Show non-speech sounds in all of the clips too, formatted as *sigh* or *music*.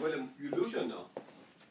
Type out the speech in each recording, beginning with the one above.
Quello più luce o no?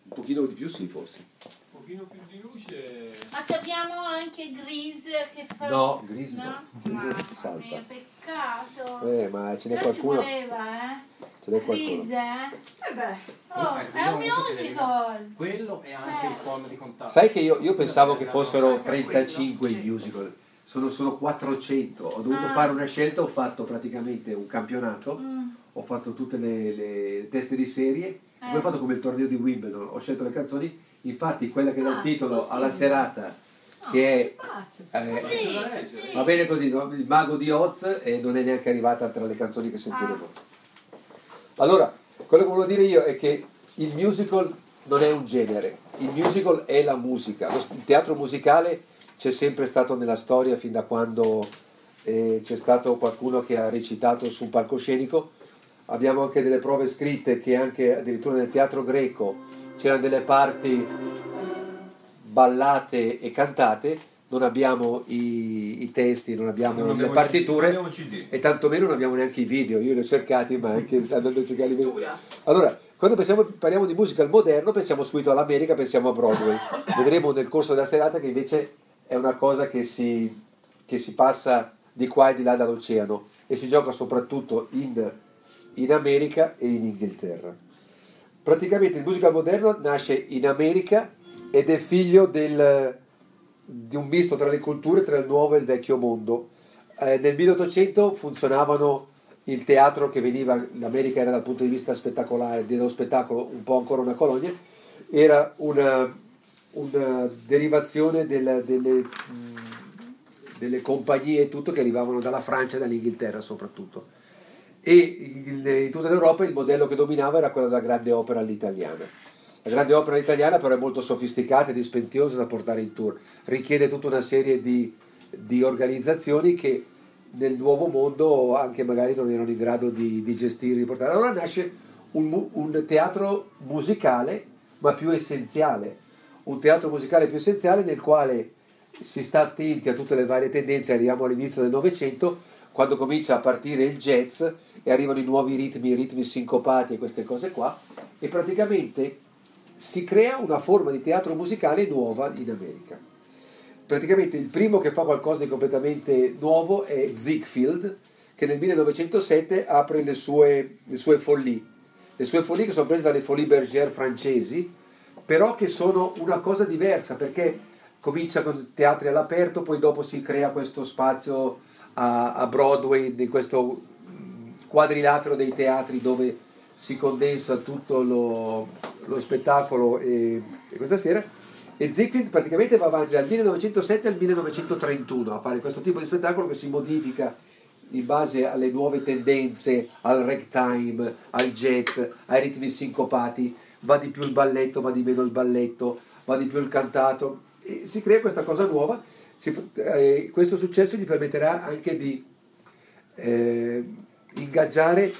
Un pochino di più sì, forse. Un pochino più di luce. Ma che abbiamo anche Grease che fa... No, Grease no. no? Grease Mamma salta. mia, peccato. Eh, ma ce n'è Però ci qualcuno. voleva, eh? Ce n'è qualcuno. Grease, eh? Eh beh, Oh, Ecco, è un musical. Quello è anche Eh. il forma di contatto. Sai che io, io pensavo che fossero Anche 35 quello, i musical, sono solo 400. Ho dovuto Ah. fare una scelta, ho fatto praticamente un campionato, Mm. Ho fatto tutte le, le teste di serie, e poi Eh. ho fatto come il torneo di Wimbledon, ho scelto le canzoni, infatti quella che dà il Ah, titolo sì. alla serata, che Passa. è... eh, Sì, sì. Va bene così, no? il mago di Oz e non è neanche arrivata tra le canzoni che sentiremo. Allora, quello che volevo dire io è che il musical non è un genere, il musical è la musica. Lo- il teatro musicale c'è sempre stato nella storia fin da quando eh, c'è stato qualcuno che ha recitato su un palcoscenico. Abbiamo anche delle prove scritte che anche addirittura nel teatro greco c'erano delle parti ballate e cantate, non abbiamo i, i testi, non abbiamo Non le abbiamo partiture il- non abbiamo e tantomeno non abbiamo neanche i video, io li ho cercati ma anche *laughs* andando a cercare i video. Allora, quando pensiamo- parliamo di musical moderno pensiamo subito all'America, pensiamo a Broadway. *laughs* Vedremo nel corso della serata che invece è una cosa che si, che si passa di qua e di là dall'oceano e si gioca soprattutto in, in America e in Inghilterra. Praticamente il musical moderno nasce in America ed è figlio del, di un misto tra le culture, tra il nuovo e il vecchio mondo. Eh, nel 1800 funzionavano il teatro che veniva, l'America era dal punto di vista spettacolare, dello spettacolo un po' ancora una colonia, era una, una derivazione del- delle, mh, delle compagnie e tutto che arrivavano dalla Francia e dall'Inghilterra soprattutto. E in tutta l'Europa il modello che dominava era quello della grande opera all'italiana. La grande opera italiana però è molto sofisticata e dispendiosa da portare in tour, richiede tutta una serie di, di organizzazioni che nel nuovo mondo anche magari non erano in grado di, di gestire, di portare. Allora nasce un, un teatro musicale ma più essenziale, un teatro musicale più essenziale nel quale si sta attenti a tutte le varie tendenze, arriviamo all'inizio del Novecento, quando comincia a partire il jazz e arrivano i nuovi ritmi, i ritmi sincopati e queste cose qua, e praticamente si crea una forma di teatro musicale nuova in America. Praticamente il primo che fa qualcosa di completamente nuovo è Ziegfeld, che nel 1907 apre le sue, le sue follie. Le sue follie che sono prese dalle Folies Bergère francesi, però che sono una cosa diversa perché comincia con teatri all'aperto, poi dopo si crea questo spazio a, Broadway, di questo quadrilatero dei teatri dove si condensa tutto lo, lo spettacolo e, e questa sera. E Ziegfeld praticamente va avanti dal 1907 al 1931 a fare questo tipo di spettacolo che si modifica in base alle nuove tendenze, al ragtime, al jazz, ai ritmi sincopati, va di più il balletto, va di meno il balletto, va di più il cantato. E si crea questa cosa nuova. Si eh, questo successo gli permetterà anche di eh, ingaggiare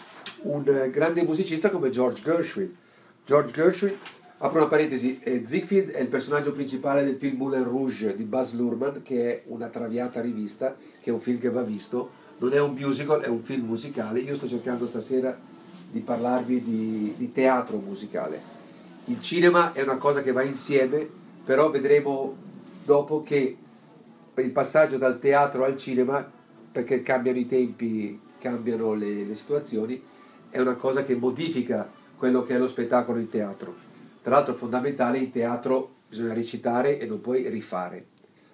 un eh, grande musicista come George Gershwin. George Gershwin, apro una parentesi, Ziegfeld è il personaggio principale del film Moulin Rouge di Buzz Luhrmann, che è una traviata rivista, che è un film che va visto. Non è un musical, è un film musicale. Io sto cercando stasera di parlarvi di, di teatro musicale. Il cinema è una cosa che va insieme, però vedremo dopo che il passaggio dal teatro al cinema, perché cambiano i tempi, cambiano le, le situazioni, è una cosa che modifica quello che è lo spettacolo in teatro. Tra l'altro fondamentale in teatro bisogna recitare e non puoi rifare.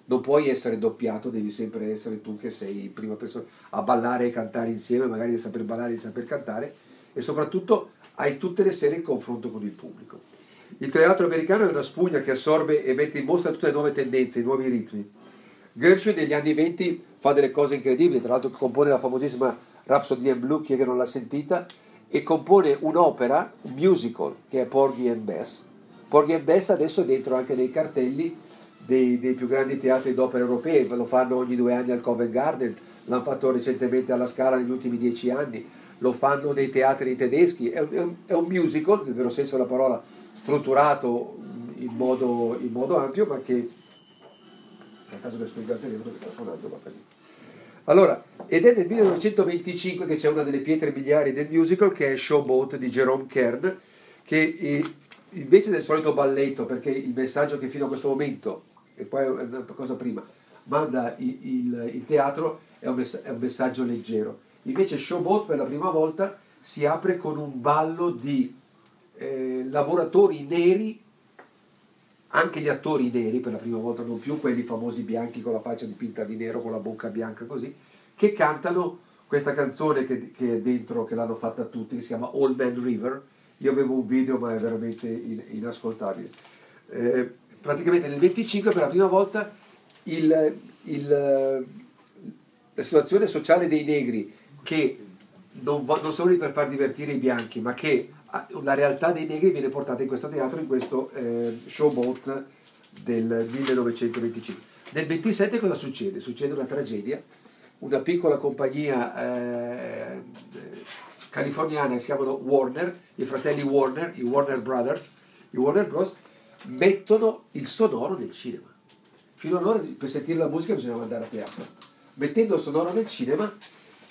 Non puoi essere doppiato, devi sempre essere tu che sei in prima persona a ballare e cantare insieme, magari di saper ballare e di saper cantare e soprattutto hai tutte le sere il confronto con il pubblico. Il teatro americano è una spugna che assorbe e mette in mostra tutte le nuove tendenze, i nuovi ritmi. Gershwin negli anni 20 fa delle cose incredibili, tra l'altro compone la famosissima Rhapsody in Blue, chi è che non l'ha sentita, e compone un'opera, un musical, che è Porgy and Bess. Porgy and Bess adesso è dentro anche nei cartelli dei, dei più grandi teatri d'opera europei, lo fanno ogni due anni al Covent Garden, l'hanno fatto recentemente alla Scala negli ultimi dieci anni, lo fanno nei teatri tedeschi, è un, è un- musical, nel vero senso della parola, strutturato in modo, in modo ampio, ma che a caso che spiego il telefono che sta suonando va finire. Allora, ed è nel 1925 che c'è una delle pietre miliari del musical che è Showboat di Jerome Kern, che eh, invece del solito balletto, perché il messaggio che fino a questo momento, e poi è una cosa prima, manda il, il- il teatro è un, mess- è un messaggio leggero. Invece Showboat per la prima volta si apre con un ballo di eh, lavoratori neri, anche gli attori neri per la prima volta, non più quelli famosi bianchi con la faccia dipinta di nero, con la bocca bianca così, che cantano questa canzone che, che è dentro, che l'hanno fatta tutti, che si chiama All Man River. Io avevo un video ma è veramente in- inascoltabile. Eh, praticamente nel 25 per la prima volta il- il, la situazione sociale dei negri che non, non sono lì per far divertire i bianchi, ma che la realtà dei negri viene portata in questo teatro, in questo eh, showboat del 1925. Nel 27 cosa succede? Succede una tragedia, una piccola compagnia eh, eh, californiana si chiamano Warner, i fratelli Warner, i Warner Brothers, i Warner Bros, mettono il sonoro nel cinema. Fino allora per sentire la musica bisognava andare a teatro. Mettendo il sonoro nel cinema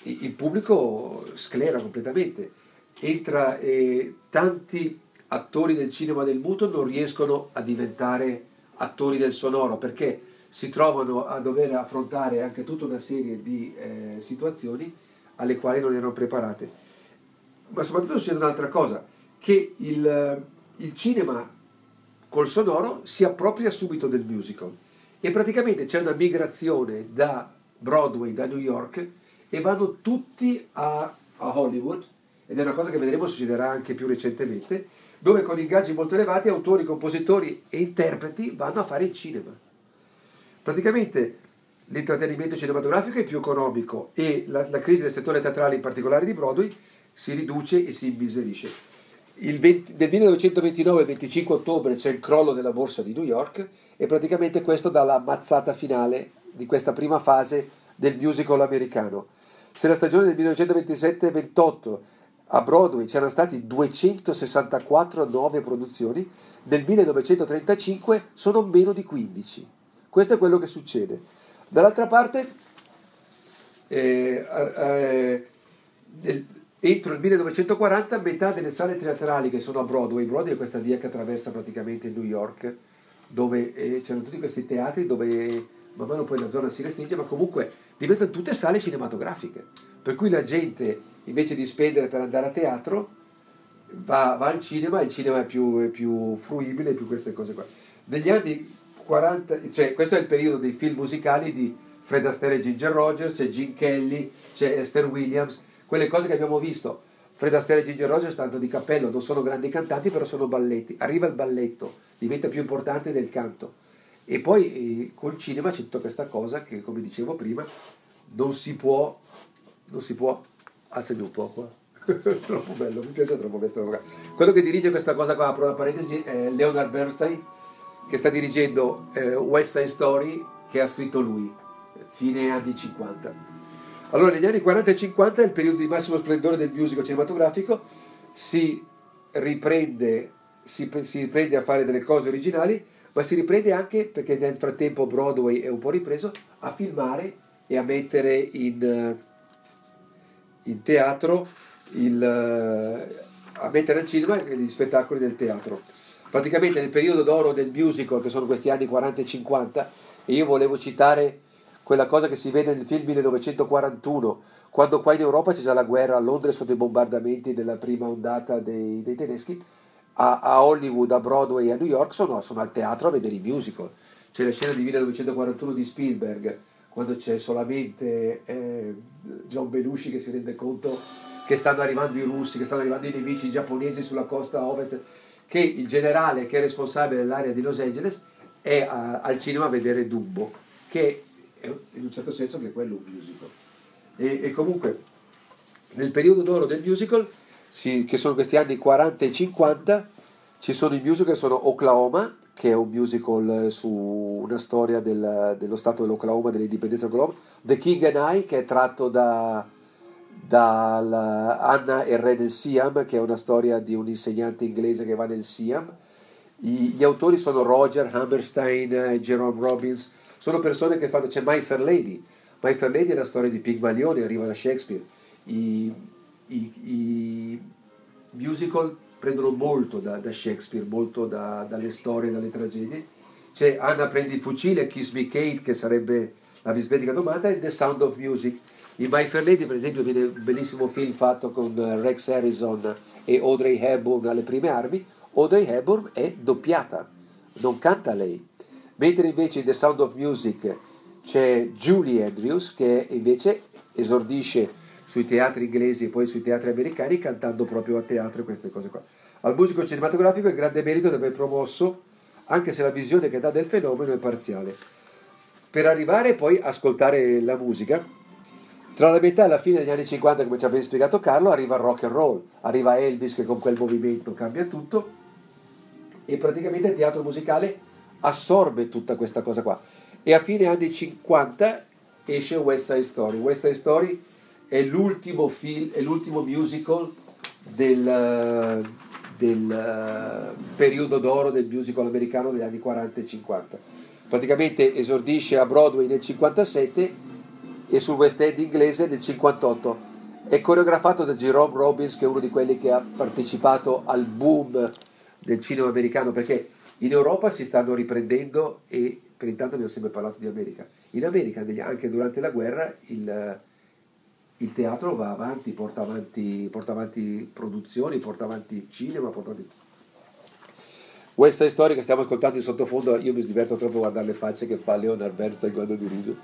il pubblico sclera completamente. Entra e tanti attori del cinema del muto non riescono a diventare attori del sonoro perché si trovano a dover affrontare anche tutta una serie di eh, situazioni alle quali non erano preparate. Ma soprattutto succede un'altra cosa, che il, il cinema col sonoro si appropria subito del musical e praticamente c'è una migrazione da Broadway, da New York e vanno tutti a, a Hollywood ed è una cosa che vedremo succederà anche più recentemente dove con ingaggi molto elevati autori, compositori e interpreti vanno a fare il cinema praticamente l'intrattenimento cinematografico è più economico e la, la crisi del settore teatrale in particolare di Broadway si riduce e si immiserisce il 20 nel 1929, il 25 ottobre, c'è il crollo della borsa di New York e praticamente questo dà la mazzata finale di questa prima fase del musical americano. Se la stagione del 1927-28 a Broadway c'erano stati 264 nuove produzioni, nel 1935 sono meno di 15. Questo è quello che succede. Dall'altra parte, eh, eh, nel- entro il 1940 metà delle sale teatrali che sono a Broadway, Broadway è questa via che attraversa praticamente New York, dove eh, c'erano tutti questi teatri dove man mano poi la zona si restringe, ma comunque diventano tutte sale cinematografiche, per cui la gente invece di spendere per andare a teatro va, va al cinema, il cinema è più, è più fruibile, più queste cose qua. Negli anni 40, cioè questo è il periodo dei film musicali di Fred Astaire e Ginger Rogers, c'è Gene Kelly, c'è Esther Williams, quelle cose che abbiamo visto. Fred Astaire e Ginger Rogers, tanto di cappello, non sono grandi cantanti, però sono balletti. Arriva il balletto, diventa più importante del canto. E poi eh, col cinema c'è tutta questa cosa che, come dicevo prima, non si può, non si può, alzami un po' qua. *laughs* troppo bello, mi piace troppo questa roba. Quello che dirige questa cosa qua, apro la parentesi, è Leonard Bernstein, che sta dirigendo eh, West Side Story, che ha scritto lui, fine anni 50. Allora, negli anni 40 e 50, il periodo di massimo splendore del musical cinematografico, si riprende, si, si riprende a fare delle cose originali, ma si riprende anche, perché nel frattempo Broadway è un po' ripreso, a filmare e a mettere in, eh, in teatro, il, eh, a mettere al cinema gli spettacoli del teatro. Praticamente nel periodo d'oro del musical, che sono questi anni 40 e 50, e io volevo citare quella cosa che si vede nel film 1941, quando qua in Europa c'è già la guerra a Londra sotto i bombardamenti della prima ondata dei, dei tedeschi, a, a Hollywood, a Broadway a New York sono, sono al teatro a vedere i musical. C'è la scena di 1941 di Spielberg, quando c'è solamente eh, John Belushi che si rende conto che stanno arrivando i russi, che stanno arrivando i nemici giapponesi sulla costa ovest, che il generale che è responsabile dell'area di Los Angeles è a- al cinema a vedere Dumbo, che è in un certo senso che è quello un musical. E, e comunque nel periodo d'oro del musical, sì, che sono questi anni 40 e 50, ci sono i musical che sono Oklahoma, che è un musical eh, su una storia del- dello stato dell'Oklahoma, dell'indipendenza dell'Oklahoma, The King and I, che è tratto da, dalla Anna e il re del Siam, che è una storia di un insegnante inglese che va nel Siam. I- gli autori sono Roger Hammerstein, eh, Jerome Robbins, sono persone che fanno, c'è My Fair Lady, My Fair Lady è la storia di Pigmalione, arriva da Shakespeare. I, i- i musical prendono molto da, da Shakespeare, molto da- dalle storie, dalle tragedie. C'è Anna prendi il fucile, Kiss Me Kate, che sarebbe la bisbetica domanda, e The Sound of Music. In My Fair Lady, per esempio, viene un bellissimo film fatto con eh, Rex Harrison e Audrey Hepburn alle prime armi. Audrey Hepburn è doppiata, non canta lei. Mentre invece in The Sound of Music c'è Julie Andrews che invece esordisce sui teatri inglesi e poi sui teatri americani cantando proprio a teatro e queste cose qua. Al musico cinematografico il grande merito di aver promosso, anche se la visione che dà del fenomeno è parziale. Per arrivare poi a ascoltare la musica, tra la metà e la fine degli anni 50, come ci ha ben spiegato Carlo, arriva il rock and roll, arriva Elvis che con quel movimento cambia tutto e praticamente il teatro musicale assorbe tutta questa cosa qua. E a fine anni 50 esce West Side Story. West Side Story è l'ultimo, film, è l'ultimo musical del, del eh, periodo d'oro del musical americano degli anni 40 e 50. Praticamente esordisce a Broadway nel 57 e sul West End inglese nel 58. È coreografato da Jerome Robbins, che è uno di quelli che ha partecipato al boom del cinema americano, perché in Europa si stanno riprendendo e per intanto abbiamo sempre parlato di America. In America, anche durante la guerra, il, il teatro va avanti, porta avanti, porta avanti produzioni, porta avanti cinema, porta avanti... Questa storia che stiamo ascoltando in sottofondo, io mi diverto troppo a guardare le facce che fa Leonard Bernstein quando dirige.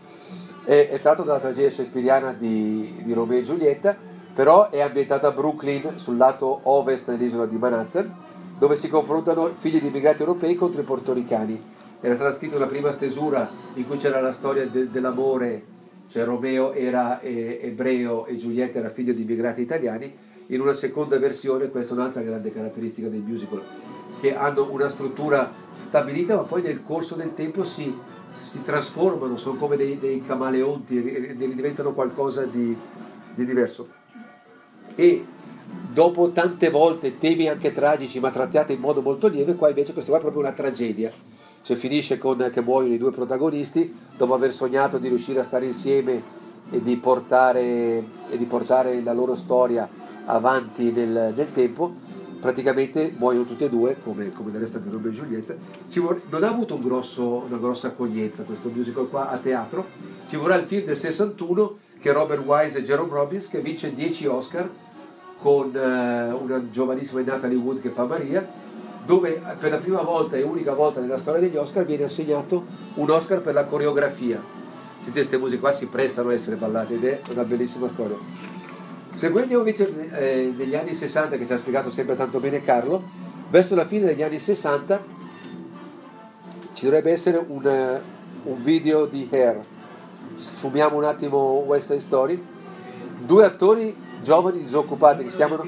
È, è tratto dalla tragedia shakespeariana di, di Romeo e Giulietta, però è ambientata a Brooklyn, sul lato ovest dell'isola di Manhattan, dove si confrontano figli di immigrati europei contro i portoricani. Era stata scritta una prima stesura in cui c'era la storia de- dell'amore, cioè Romeo era eh, ebreo e Giulietta era figlio di immigrati italiani. In una seconda versione, questa è un'altra grande caratteristica dei musical, che hanno una struttura stabilita, ma poi nel corso del tempo si, si trasformano, sono come dei, dei camaleonti, diventano qualcosa di, di diverso. E dopo tante volte temi anche tragici, ma trattati in modo molto lieve, qua invece questo qua è proprio una tragedia. Cioè finisce con che muoiono i due protagonisti dopo aver sognato di riuscire a stare insieme e di portare, e di portare la loro storia avanti nel, nel tempo. Praticamente muoiono tutti e due, come, come del resto anche Romeo e Giulietta. Vor- non ha avuto un grosso- una grossa accoglienza questo musical qua a teatro. Ci vorrà il film del 61 che è Robert Wise e Jerome Robbins che vince 10 Oscar con eh, una giovanissima Natalie Wood che fa Maria, dove per la prima volta e unica volta nella storia degli Oscar viene assegnato un Oscar per la coreografia. Sentite, queste musiche qua si prestano a essere ballate ed è una bellissima storia. Se guardiamo invece eh, negli anni 60, che ci ha spiegato sempre tanto bene Carlo, verso la fine degli anni 60 ci dovrebbe essere un, eh, un video di Hair. Sfumiamo un attimo West Side Story. Due attori giovani disoccupati che si chiamano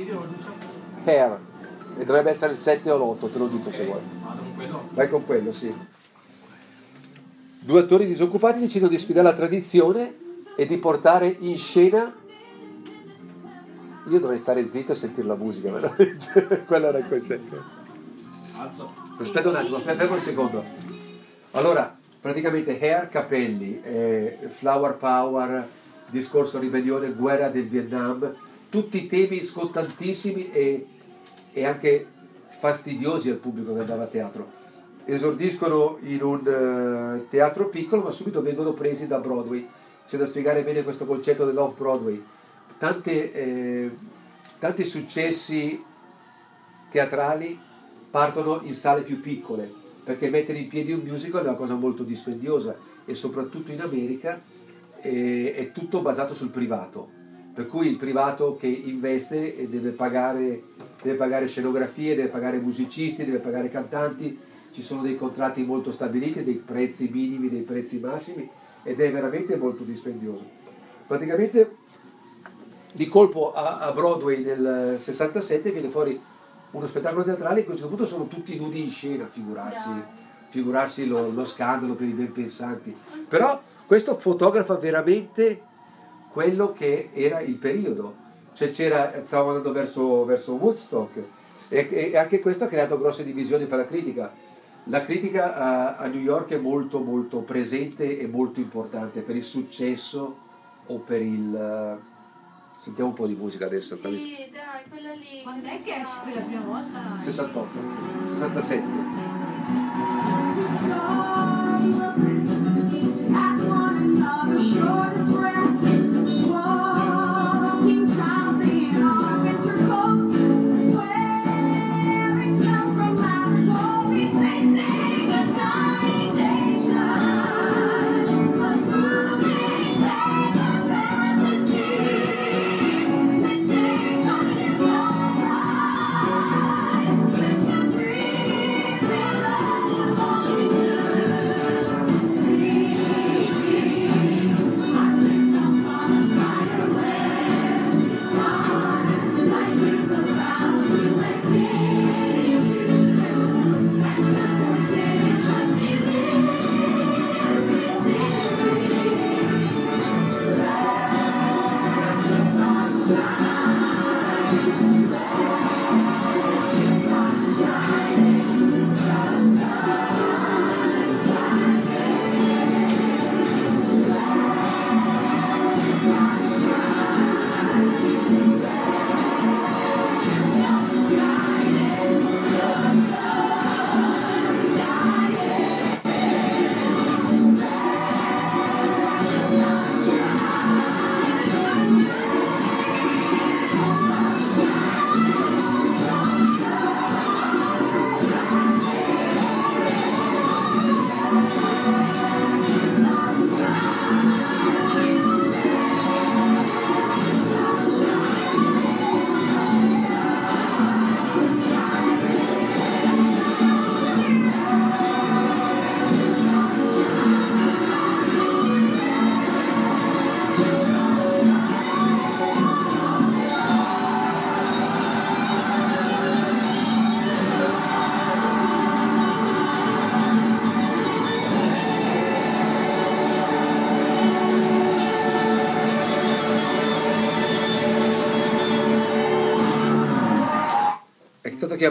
Hair. E dovrebbe essere il 7 o l'8, te lo dico se vuoi. Vado con quello. Vai con quello, sì. Due attori disoccupati decidono di sfidare la tradizione e di portare in scena. Io dovrei stare zitto e sentire la musica, veramente. *laughs* Quello era il concetto. Alzo. Aspetta un attimo, aspetta un secondo. Allora, praticamente hair, capelli, eh, flower power, discorso ribellione, guerra del Vietnam, tutti temi scottantissimi e, e anche fastidiosi al pubblico che andava a teatro. Esordiscono in un eh, teatro piccolo, ma subito vengono presi da Broadway. C'è da spiegare bene questo concetto dell'off-Broadway. Tante, eh, tanti successi teatrali partono in sale più piccole, perché mettere in piedi un musical è una cosa molto dispendiosa e soprattutto in America eh, è tutto basato sul privato, per cui il privato che investe deve pagare, deve pagare scenografie, deve pagare musicisti, deve pagare cantanti, ci sono dei contratti molto stabiliti, dei prezzi minimi, dei prezzi massimi ed è veramente molto dispendioso. Praticamente di colpo a, Broadway nel 67 viene fuori uno spettacolo teatrale in cui a un certo punto sono tutti nudi in scena, figurarsi, figurarsi lo, lo scandalo per i ben pensanti. Però questo fotografa veramente quello che era il periodo. Cioè c'era, stavamo andando verso, verso Woodstock e, e anche questo ha creato grosse divisioni fra la critica. La critica a, a New York è molto molto presente e molto importante per il successo o per il, eh, Sentiamo un po' di musica adesso. capito? Sì, dai, quella lì. Quando è che esce per la prima volta? 68, 67.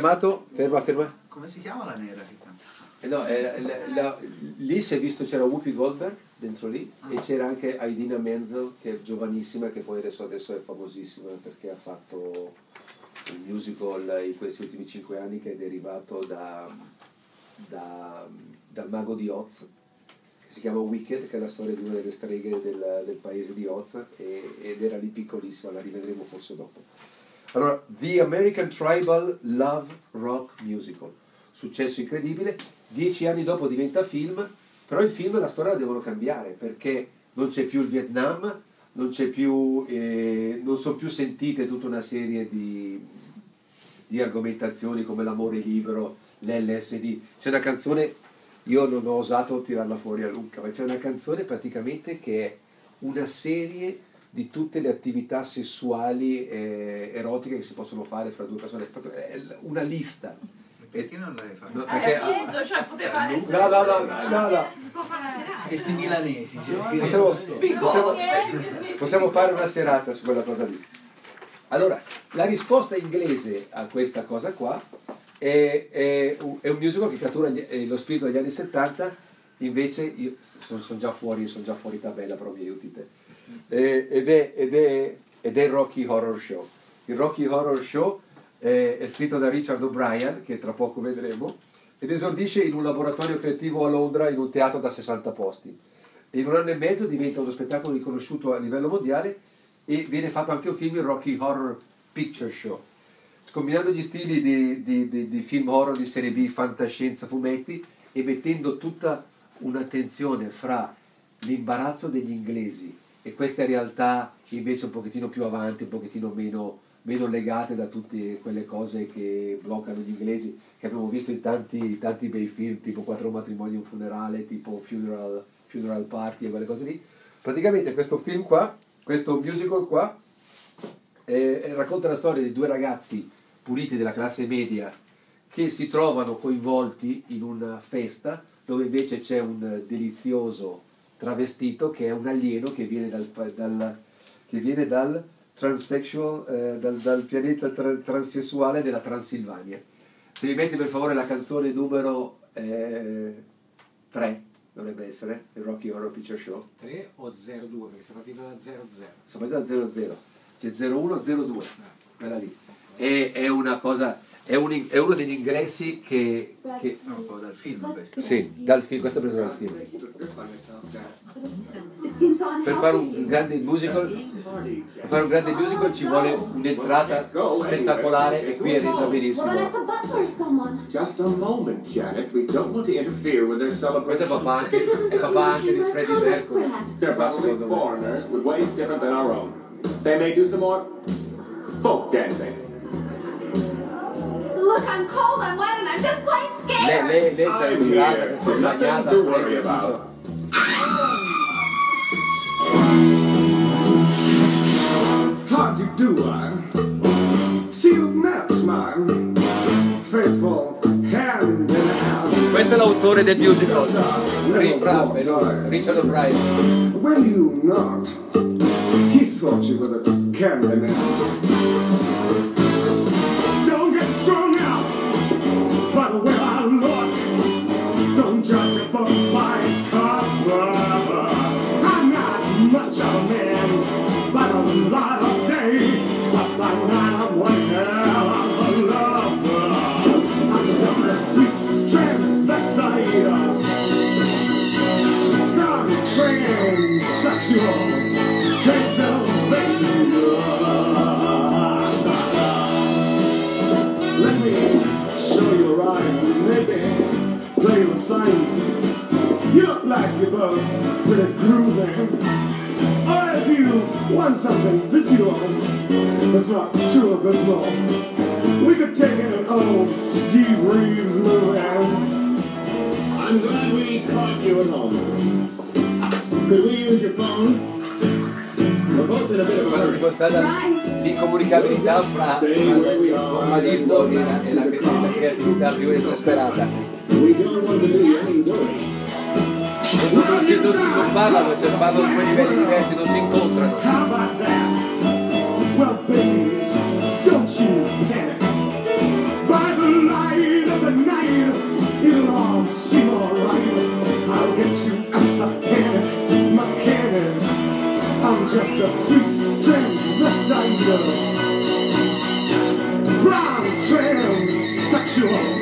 Chiamato, ferma, ferma. Come si chiama la nera che canta? Eh no, eh, la- la- lì si è visto c'era Whoopi Goldberg dentro lì e c'era anche Aidina Menzel che è giovanissima che poi adesso, adesso è famosissima perché ha fatto un musical in questi ultimi cinque anni che è derivato da, da- dal mago di Oz che si chiama Wicked che è la storia di una delle streghe del, del paese di Oz e- ed era lì piccolissima, la rivedremo forse dopo. Allora, The American Tribal Love Rock Musical, successo incredibile, dieci anni dopo diventa film, però il film e la storia la devono cambiare perché non c'è più il Vietnam, non, più, eh, non sono più sentite tutta una serie di, di argomentazioni come l'amore libero, l'LSD. C'è una canzone, io non ho osato tirarla fuori a Luca, ma c'è una canzone praticamente che è una serie di tutte le attività sessuali eh, erotiche che si possono fare fra due persone, è una lista. Perché non l'hai fatto? No, Eh, perché- appunto, cioè poteva no, essere... no, no, no, no, no. Si può fare una serata. Questi milanesi. sì. Possiamo, possiamo, Bigotto. *laughs* possiamo fare una serata su quella cosa lì. Allora, la risposta inglese a questa cosa qua è, è un è un musical che cattura gli- eh, lo spirito degli anni 70, invece io sono, sono già fuori, sono già fuori tabella, però mi aiuti te. Ed, è, ed, è, ed è Rocky Horror Show. Il Rocky Horror Show eh, è scritto da Richard O'Brien, che tra poco vedremo, ed esordisce in un laboratorio creativo a Londra in un teatro da 60 posti. In un anno e mezzo diventa uno spettacolo riconosciuto a livello mondiale e viene fatto anche un film, il Rocky Horror Picture Show. Combinando gli stili di, di- di- di film horror di serie B, fantascienza, fumetti e mettendo tutta un'attenzione fra l'imbarazzo degli inglesi e queste realtà invece un pochettino più avanti, un pochettino meno, meno legate da tutte quelle cose che bloccano gli inglesi, che abbiamo visto in tanti, tanti bei film, tipo Quattro matrimoni e un funerale, tipo Funeral, Funeral Party e quelle cose lì. Praticamente questo film qua, questo musical qua, eh, racconta la storia di due ragazzi puliti della classe media che si trovano coinvolti in una festa dove invece c'è un delizioso travestito che è un alieno che viene dal, dal- che viene dal transsexual, eh, dal, dal pianeta tra- transessuale della Transilvania. Se mi metti per favore la canzone numero 3, dovrebbe essere, il Rocky Horror Picture Show. 3 o 02 perché siamo partiti da 00 Siamo già a 00. c'è 0102, quella lì. E, è una cosa, è, un in- è uno degli ingressi che, che Un po' dal film questo. sì, dal film, questo è preso dal film. Per fare un grande musical, per fare un grande musical ci vuole un'entrata spettacolare e qui è resa benissimo. Just a moment, Janet. We don't want to interfere with their Questo è papà anche, è papà anche di Freddie Mercury. They're Ma probably secondo me. foreigners with ways different than our own. They may do some more folk dancing. Look, I'm cold, I'm wet, and I'm just plain scared. lei, lei c'è I'm girata, here. che si è Nothing bagnata, to fredda worry e about. tutto. How do you do, I? See you've met my faithful hand in hand. Questo è l'autore del musical, Riff Raff, è lui, Richard O'Brien. When you knocked, he thought you were the candy You look like you're both pretty groovy. Or if you want something visual that's not too abysmal, we could take in an old Steve Reeves movie. I'm glad we caught you at home. Could we use your phone? We're both in a bit of a Quello hurry. dimostra l'incomunicabilità fra fra il formalismo e la, e la, la creatività più esasperata. Any work. Non, si? Well, babies, don't you panic. By the light of the night, it'll all seem alright. I'll get you a satanic mechanic. I'm just a sweet transvestite from transsexual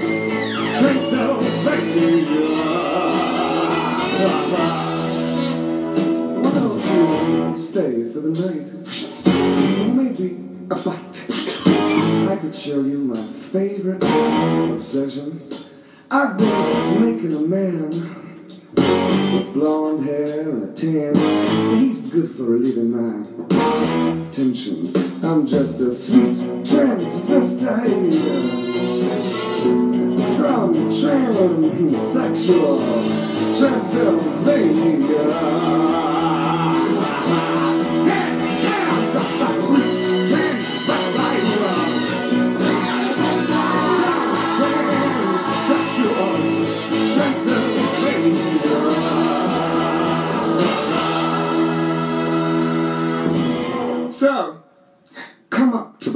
for the night? Maybe a bite. I could show you my favorite obsession. I've been making a man with blonde hair and a tan. He's good for relieving my tension. I'm just a sweet transvestite from transsexual Transylvania.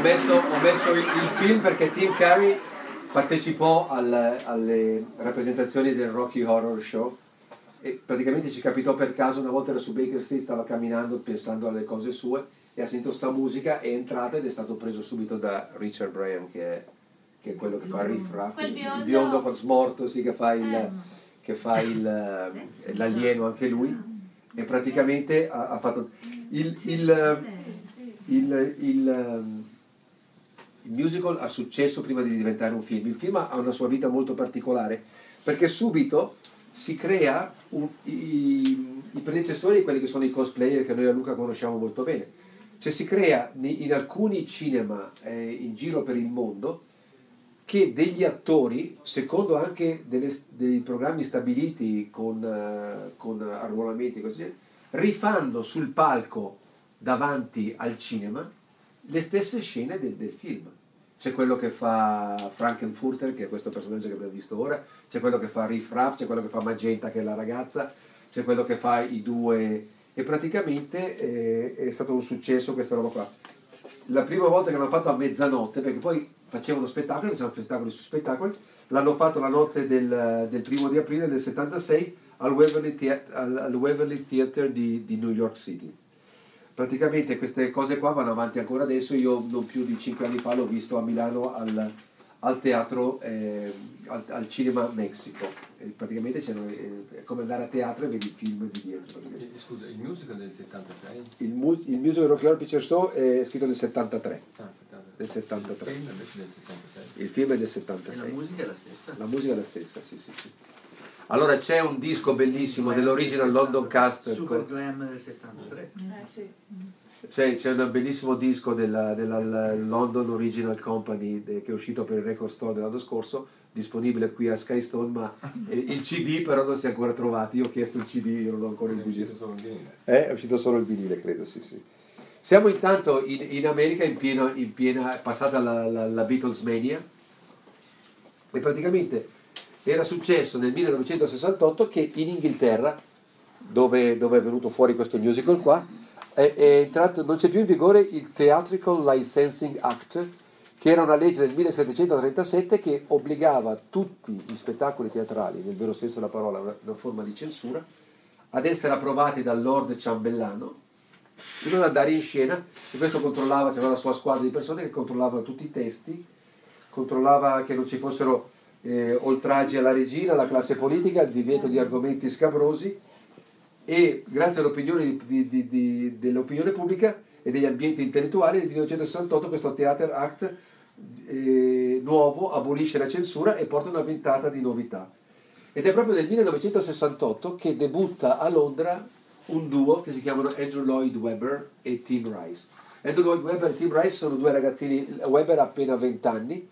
messo, ho messo il, il film perché Tim Curry partecipò al- alle rappresentazioni del Rocky Horror Show e praticamente ci capitò per caso una volta era su Baker Street, stava camminando pensando alle cose sue e ha sentito sta musica, è entrato ed è stato preso subito da Richard Bryan che è, che è quello che fa Riff Raff, Quel il biondo. biondo con smorto, sì, che fa il, che fa il, eh, l'alieno anche lui. e praticamente ha, ha fatto il, il, il, il, musical ha successo prima di diventare un film. Il film ha una sua vita molto particolare perché subito si crea un- i, i predecessori quelli che sono i cosplayer che noi a Luca conosciamo molto bene. Cioè si crea in alcuni cinema eh, in giro per il mondo che degli attori, secondo anche delle- dei programmi stabiliti con, eh, con arruolamenti così, rifanno sul palco davanti al cinema le stesse scene del, del film. C'è quello che fa Frankenfurter, che è questo personaggio che abbiamo visto ora, c'è quello che fa Riff Raff, c'è quello che fa Magenta, che è la ragazza, c'è quello che fa i due... E praticamente eh, è stato un successo questa roba qua. La prima volta che l'hanno fatto a mezzanotte, perché poi facevano spettacoli, facevano spettacoli su spettacoli, l'hanno fatto la notte del, del primo di aprile del 76 al Waverly, Thea- al, Waverly Theatre di, di New York City. Praticamente queste cose qua vanno avanti ancora adesso, io non più di 5 anni fa l'ho visto a Milano al, al teatro, eh, al, al Cinema Mexico. E praticamente eh, è come andare a teatro e vedi il film di dietro. Scusa, il musical del 76? Il, mu- il musical Rocky Horror Picture Show è scritto nel 73, Ah, 73. del 73. Il film invece del 76. Il film è del E la 76. musica è la stessa. La musica è la stessa, sì, sì, sì. Allora c'è un disco bellissimo dell'original London Cast. Super Glam del 73. Eh, sì. C'è, c'è un bellissimo disco della, della London Original Company de- che è uscito per il Record Store dell'anno scorso, disponibile qui a Skystone, ma *laughs* eh, il CD però non si è ancora trovato. Io ho chiesto il CD, io non ho ancora il È uscito vinile. solo il vinile. Eh, è uscito solo il vinile, credo, sì, sì. Siamo intanto in, in America in piena, in piena è passata la, la, la Beatles Mania e praticamente era successo nel 1968 che in Inghilterra, dove, dove è venuto fuori questo musical qua, è, è entrato, non c'è più in vigore il Theatrical Licensing Act, che era una legge del 1737 che obbligava tutti gli spettacoli teatrali, nel vero senso della parola, una, una forma di censura, ad essere approvati dal Lord Ciambellano modo da andare in scena e questo controllava, c'era la sua squadra di persone che controllavano tutti i testi, controllava che non ci fossero eh, oltraggi alla regina, alla classe politica, il divieto di argomenti scabrosi e grazie all'opinione di- di- di- dell'opinione pubblica e degli ambienti intellettuali nel 1968 questo Theater Act eh, nuovo abolisce la censura e porta una ventata di novità. Ed è proprio nel 1968 che debutta a Londra un duo che si chiamano Andrew Lloyd Webber e Tim Rice. Andrew Lloyd Webber e Tim Rice sono due ragazzini, Webber ha appena 20 anni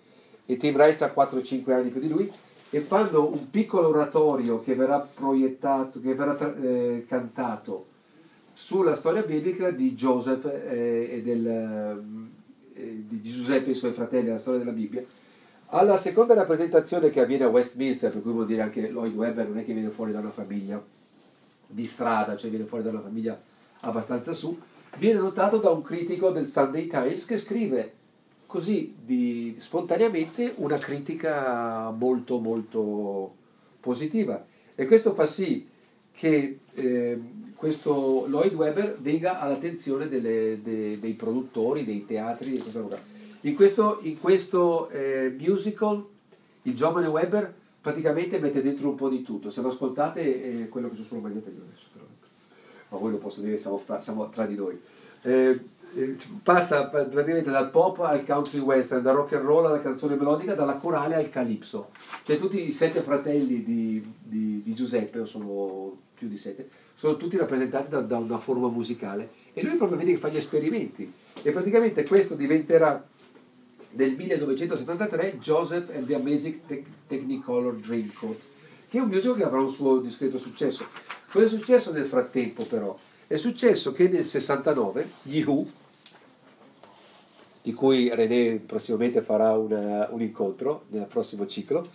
e Tim Rice ha 4-5 anni più di lui e fanno un piccolo oratorio che verrà proiettato, che verrà eh, cantato sulla storia biblica di Joseph eh, e del, ehm, eh, di Giuseppe e i suoi fratelli, la storia della Bibbia. Alla seconda rappresentazione che avviene a Westminster, per cui vuol dire anche Lloyd Webber non è che viene fuori da una famiglia di strada, cioè viene fuori da una famiglia abbastanza su, viene notato da un critico del Sunday Times che scrive così di, spontaneamente una critica molto molto positiva e questo fa sì che eh, questo Lloyd Webber venga all'attenzione delle- de- dei produttori, dei teatri, di questa roba. In questo, in questo eh, musical il giovane Webber praticamente mette dentro un po' di tutto. Se lo ascoltate è quello che c'è sulla maglietta io adesso. Ma voi lo posso dire, siamo, fra- siamo tra di noi. Eh, passa praticamente dal pop al country western, dal rock and roll alla canzone melodica, dalla corale al calipso. Cioè tutti i sette fratelli di, di- di Giuseppe, o sono più di sette, sono tutti rappresentati da, da una forma musicale. E lui proprio vede che fa gli esperimenti. E praticamente questo diventerà nel 1973 Joseph and the Amazing Tec- Technicolor Dreamcoat, che è un musical che avrà un suo discreto successo. Cosa è successo nel frattempo però? È successo che nel 69 gli Who, di cui René prossimamente farà una- un incontro nel prossimo ciclo,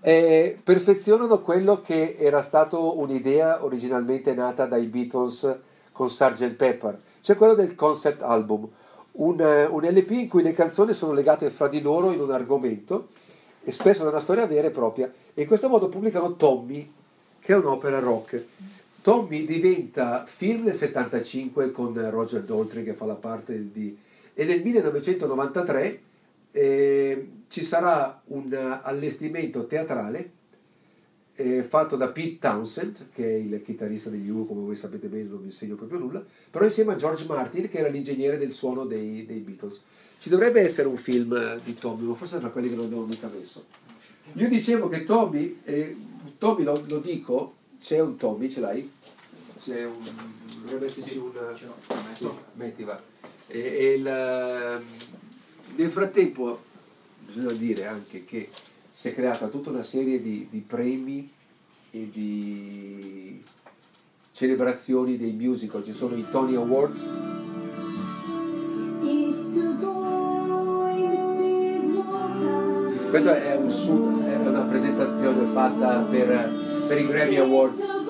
eh, perfezionano quello che era stato un'idea originalmente nata dai Beatles con Sgt. Pepper, cioè quello del concept album, un, eh, un LP in cui le canzoni sono legate fra di loro in un argomento e spesso da una storia vera e propria. E in questo modo pubblicano Tommy che è un'opera rock. Tommy diventa film nel 75 con Roger Daltrey che fa la parte di e nel 1993 eh, ci sarà un allestimento teatrale eh, fatto da Pete Townsend, che è il chitarrista degli U, come voi sapete bene, non vi insegno proprio nulla, però insieme a George Martin, che era l'ingegnere del suono dei, dei Beatles. Ci dovrebbe essere un film eh, di Tommy, ma forse tra quelli che non abbiamo mica messo. Io dicevo che Tommy, eh, Tommy lo, lo dico, c'è un Tommy, ce l'hai? C'è un... dovrebbe esserci un... Sì, metti va. E, e il, ehm, nel frattempo bisogna dire anche che si è creata tutta una serie di, di premi e di celebrazioni dei musical, ci sono i Tony Awards. Questa è, un è una presentazione fatta per, per i Grammy Awards.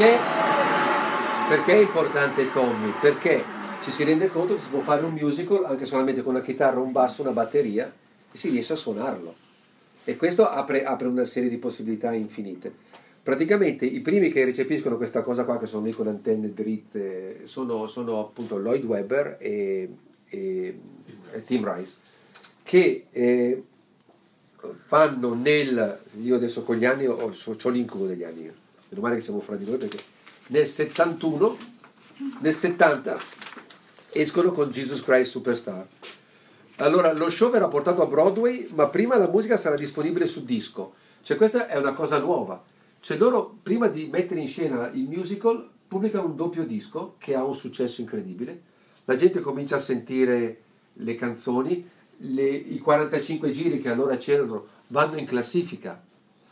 Perché, perché è importante Tommy? Perché ci si rende conto che si può fare un musical anche solamente con una chitarra, un basso, una batteria e si riesce a suonarlo. E questo apre, apre una serie di possibilità infinite. Praticamente i primi che recepiscono questa cosa qua, che sono lì con antenne dritte, sono, sono appunto Lloyd Webber e, e- e Tim Rice, che eh, fanno nel... Io adesso con gli anni ho, ho l'incubo degli anni. Meno male che siamo fra di noi perché nel 71, nel 70 escono con Jesus Christ Superstar. Allora, lo show verrà portato a Broadway, ma prima la musica sarà disponibile su disco. Cioè, questa è una cosa nuova. Cioè, loro, prima di mettere in scena il musical, pubblicano un doppio disco che ha un successo incredibile, la gente comincia a sentire le canzoni, le- i 45 giri che allora c'erano vanno in classifica,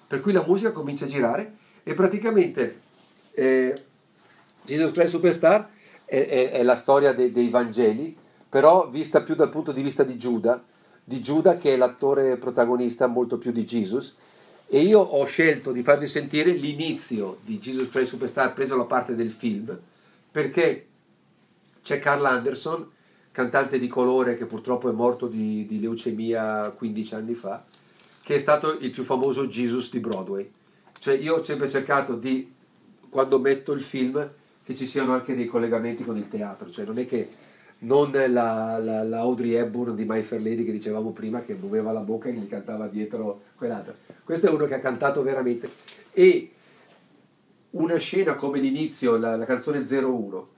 per cui la musica comincia a girare e praticamente eh, Jesus Christ Superstar è, è- è la storia dei, dei Vangeli, però vista più dal punto di vista di Giuda, di Giuda che è l'attore protagonista molto più di Jesus. E io ho scelto di farvi sentire l'inizio di Jesus Christ Superstar preso la parte del film, perché c'è Carl Anderson, cantante di colore che purtroppo è morto di, di leucemia 15 anni fa, che è stato il più famoso Jesus di Broadway. Cioè io ho sempre cercato di, quando metto il film, che ci siano anche dei collegamenti con il teatro, cioè non è che non la, la- la Audrey Hepburn di My Fair Lady che dicevamo prima che muoveva la bocca e gli cantava dietro quell'altro. Questo è uno che ha cantato veramente. E una scena come l'inizio, la, la canzone 01,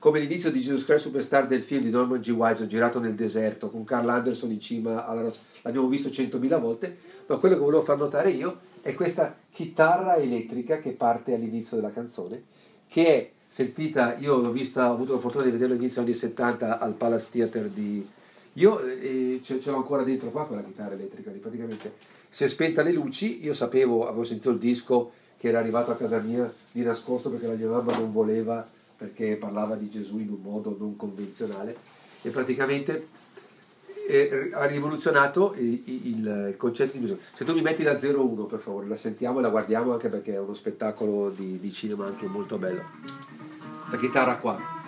come l'inizio di Jesus Christ Superstar del film di Norman G. Wison girato nel deserto con Carl Anderson in cima alla roccia, l'abbiamo visto centomila volte, ma quello che volevo far notare io è questa chitarra elettrica che parte all'inizio della canzone, che è sentita, io l'ho vista, ho avuto la fortuna di vederlo all'inizio degli anni 70 al Palace Theatre di... Io eh, ce, ce l'ho ancora dentro qua quella chitarra elettrica, praticamente si è spenta le luci, io sapevo, avevo sentito il disco che era arrivato a casa mia di nascosto perché la mia mamma non voleva perché parlava di Gesù in un modo non convenzionale e praticamente eh, ha rivoluzionato il, il- concetto di musica. Se tu mi metti la 01 per favore, la sentiamo e la guardiamo anche perché è uno spettacolo di, di cinema anche molto bello. Questa chitarra qua.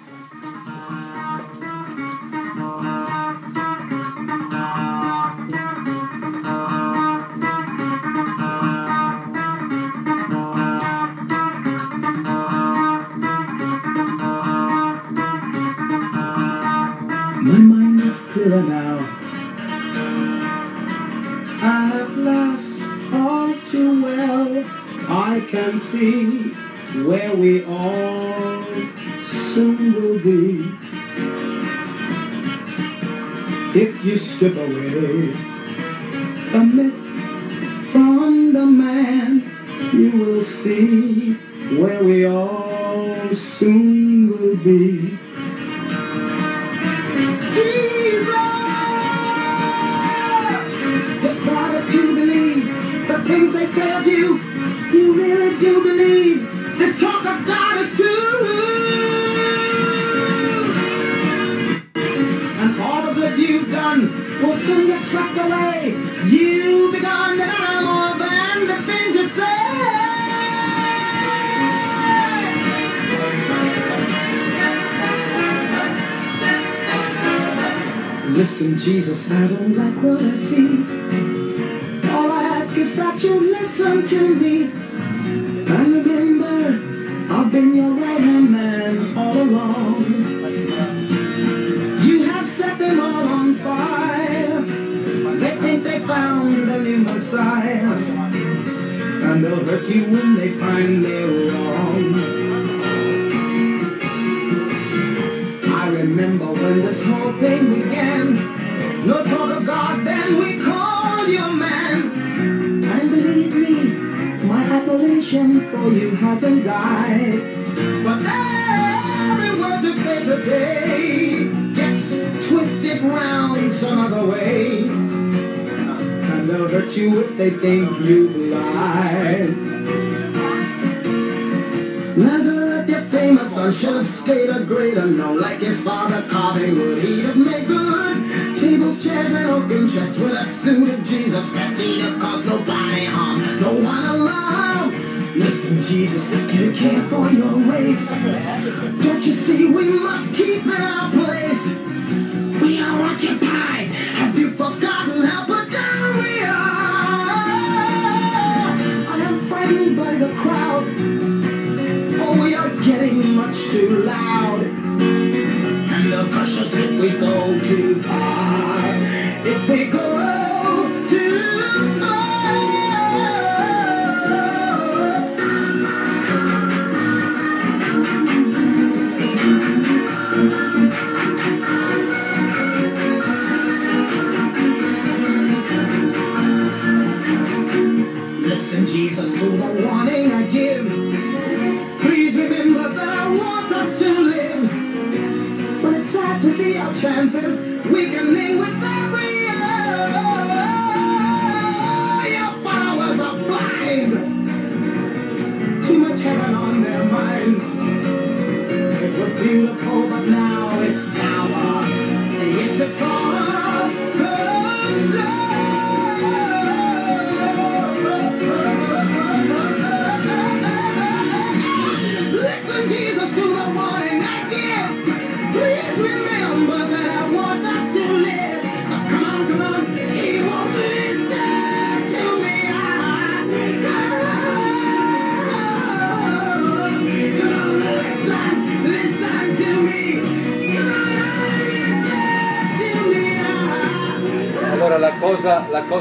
Clearer now. At last, all too well, I can see where we all soon will be. If you strip away the myth from the man, you will see where we all soon will be.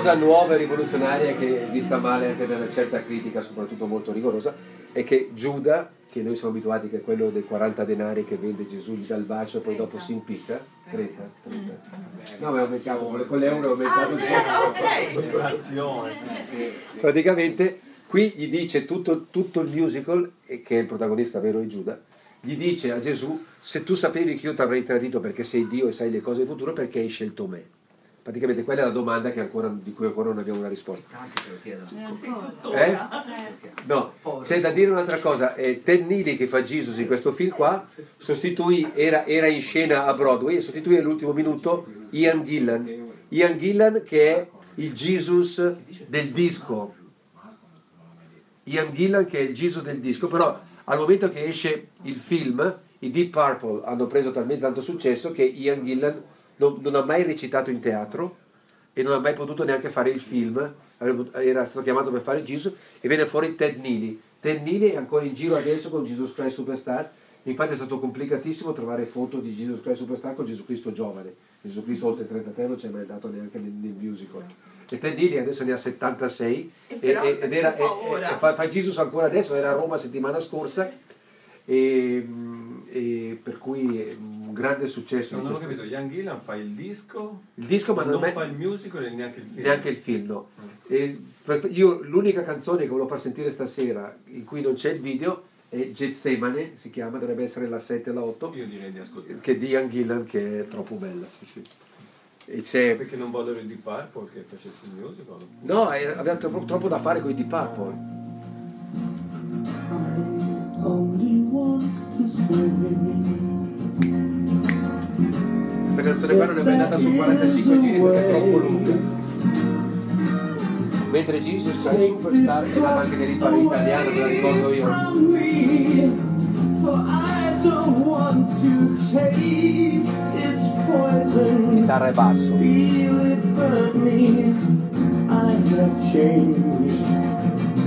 Cosa, nuova e rivoluzionaria che è vista male anche da una certa critica, soprattutto molto rigorosa, è che Giuda, che noi siamo abituati che è quello dei 40 denari che vende Gesù, gli dà il bacio e poi dopo si impicca, 30, 30. No, ma aumentavo, con l'euro ho aumentato di praticamente qui gli dice tutto, tutto il musical, e che è il protagonista vero è Giuda, gli dice a Gesù se tu sapevi che io ti avrei tradito perché sei Dio e sai le cose del futuro, perché hai scelto me? Praticamente quella è la domanda che ancora- di cui ancora non abbiamo una risposta. Chiedono. Eh? No, c'è da dire un'altra cosa, eh, Ted Neely che fa Jesus in questo film qua, sostituì, era, era in scena a Broadway e sostituì all'ultimo minuto Ian Gillan. Ian Gillan che è il Jesus del disco. Ian Gillan che è il Jesus del disco, però al momento che esce il film, i Deep Purple hanno preso talmente tanto successo che Ian Gillan non, non ha mai recitato in teatro e non ha mai potuto neanche fare il film, era stato chiamato per fare Jesus e viene fuori Ted Neely. Ted Neely è ancora in giro adesso con Jesus Christ Superstar, infatti è stato complicatissimo trovare foto di Jesus Christ Superstar con Gesù Cristo giovane, Gesù Cristo oltre 33 non c'è mai andato neanche nel, nel musical. E Ted Neely adesso ne ha 76 e, e- ed era, fa e- e fa, fa Jesus ancora adesso, era a Roma settimana scorsa e, e per cui è un grande successo. Non ho capito, Ian Gillan fa il disco, Il disco ma non, non è- fa il musical e neanche il film. neanche il film no. E per- io l'unica canzone che volevo far sentire stasera in cui non c'è il video è Getsemane si chiama dovrebbe essere la 7 e la 8 Io direi di ascoltare. che è di Ian Gillan che è troppo bella sì, sì. e c'è Perché non voglio il Deep Purple che facesse il musical. no è- aveva troppo, troppo da fare con i Deep Purple questa canzone qua non è mai andata su 45 giri perché è troppo lunga mentre Jesus è il superstar è andata anche in italiano me la ricordo io chitarra e basso. I have changed.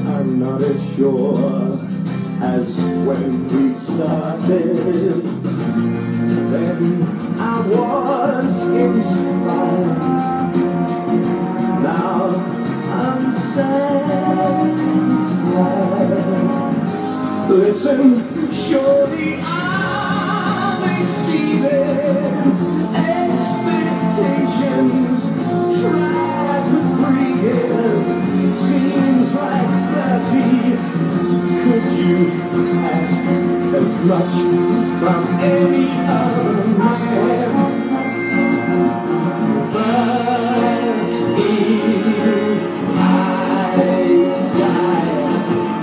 I'm not as sure as when we started. Then I was inspired. Now I'm satisfied. Listen, surely I'm much from any other man? But if I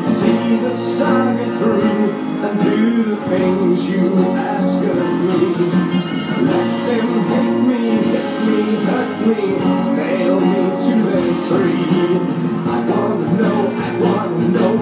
see the saga through and do the things you ask of me. Let them hate me, hit me, hurt me, nail me to their tree. I wanna know, I wanna know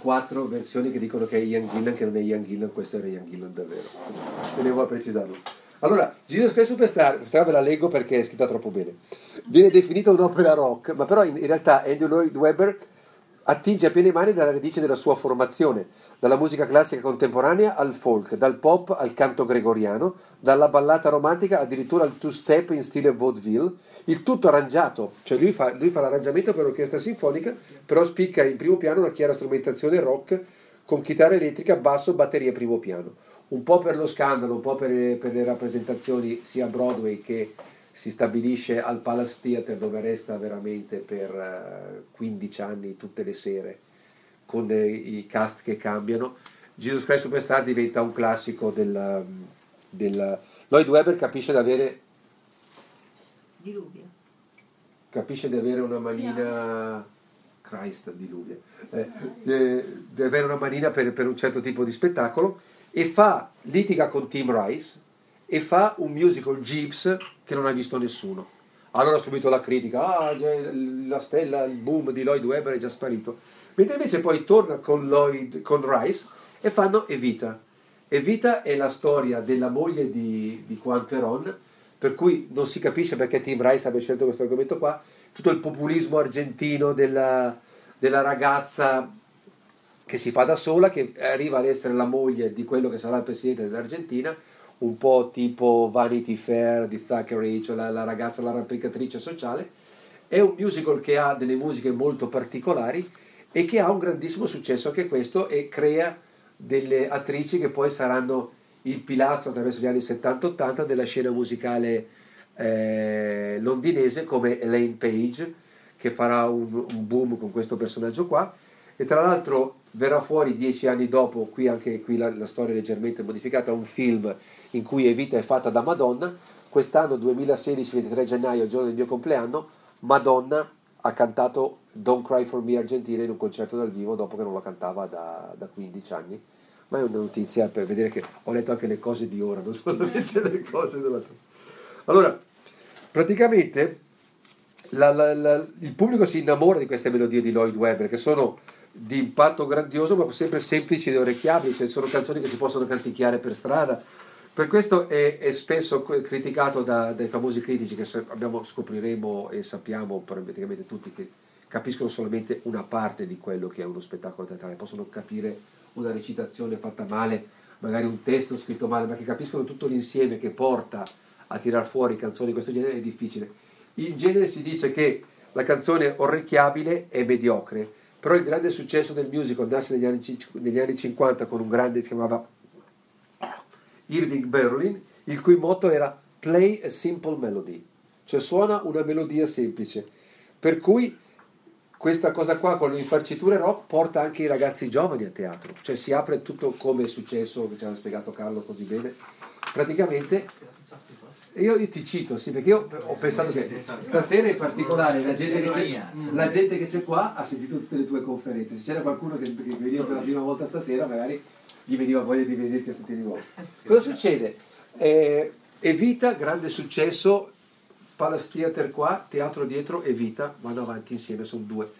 24 versioni che dicono che è Ian Gillan, che non è Ian Gillan, questo era Ian Gillan davvero. Tenevo a precisarlo. Allora, Jesus Christ Superstar, questa ve la leggo perché è scritta troppo bene. Viene definita un'opera rock, ma però in, in realtà Andrew Lloyd Webber attinge a piene mani dalla radice della sua formazione, dalla musica classica contemporanea al folk, dal pop al canto gregoriano, dalla ballata romantica addirittura al two-step in stile vaudeville, il tutto arrangiato, cioè lui fa, lui fa l'arrangiamento per l'orchestra sinfonica, però spicca in primo piano una chiara strumentazione rock con chitarra elettrica, basso, batteria primo piano. Un po' per lo scandalo, un po' per, per le rappresentazioni sia Broadway che si stabilisce al Palace Theatre dove resta veramente per eh, 15 anni tutte le sere con eh, i cast che cambiano. Jesus Christ Superstar diventa un classico del, del... Lloyd Webber capisce di avere, Diluvio. capisce di avere una manina Christ diluvia eh, eh, di avere una manina per, per un certo tipo di spettacolo e fa litiga con Tim Rice e fa un musical Jeeves che non ha visto nessuno. Allora subito la critica, ah, la stella, il boom di Lloyd Webber è già sparito. Mentre invece poi torna con, Lloyd, con Rice e fanno Evita. Evita è la storia della moglie di, di Juan Perón, per cui non si capisce perché Tim Rice abbia scelto questo argomento qua, tutto il populismo argentino della, della ragazza che si fa da sola, che arriva ad essere la moglie di quello che sarà il presidente dell'Argentina, un po' tipo Vanity Fair di Thackeray, cioè la, la ragazza, l'arrampicatrice sociale. È un musical che ha delle musiche molto particolari e che ha un grandissimo successo anche questo e crea delle attrici che poi saranno il pilastro attraverso gli anni 70-80 della scena musicale eh, londinese come Elaine Page che farà un, un boom con questo personaggio qua e tra l'altro verrà fuori dieci anni dopo, qui anche qui la, la storia è leggermente modificata, un film in cui Evita è fatta da Madonna. Quest'anno, 2016, 23 gennaio, giorno del mio compleanno, Madonna ha cantato Don't Cry For Me Argentina in un concerto dal vivo dopo che non la cantava da, da 15 anni. Ma è una notizia per vedere che ho letto anche le cose di ora, non solamente le cose della... Allora, praticamente la, la, il pubblico si innamora di queste melodie di Lloyd Webber che sono di impatto grandioso ma sempre semplici ed orecchiabili, cioè sono canzoni che si possono canticchiare per strada. Per questo è, è spesso criticato da, dai famosi critici che abbiamo, scopriremo e sappiamo praticamente tutti che capiscono solamente una parte di quello che è uno spettacolo teatrale, possono capire una recitazione fatta male, magari un testo scritto male, ma che capiscono tutto l'insieme che porta a tirar fuori canzoni di questo genere è difficile. In genere si dice che la canzone orecchiabile è mediocre, però il grande successo del musical nasce negli anni, negli anni 50 con un grande che si chiamava Irving Berlin, il cui motto era Play a Simple Melody, cioè suona una melodia semplice. Per cui questa cosa qua con le infarciture rock porta anche i ragazzi giovani a teatro, cioè si apre tutto come è successo, che ci ha spiegato Carlo così bene. Praticamente io, io, ti cito, sì, perché io ho pensato che stasera in particolare la gente, che c'è, la gente che c'è qua ha sentito tutte le tue conferenze. Se c'era qualcuno che, che veniva per la prima volta stasera, magari gli veniva voglia di venirti a sentire di nuovo. Cosa succede? Eh, Evita, grande successo, Palace Theatre qua, teatro dietro e Vita vanno avanti insieme, sono due.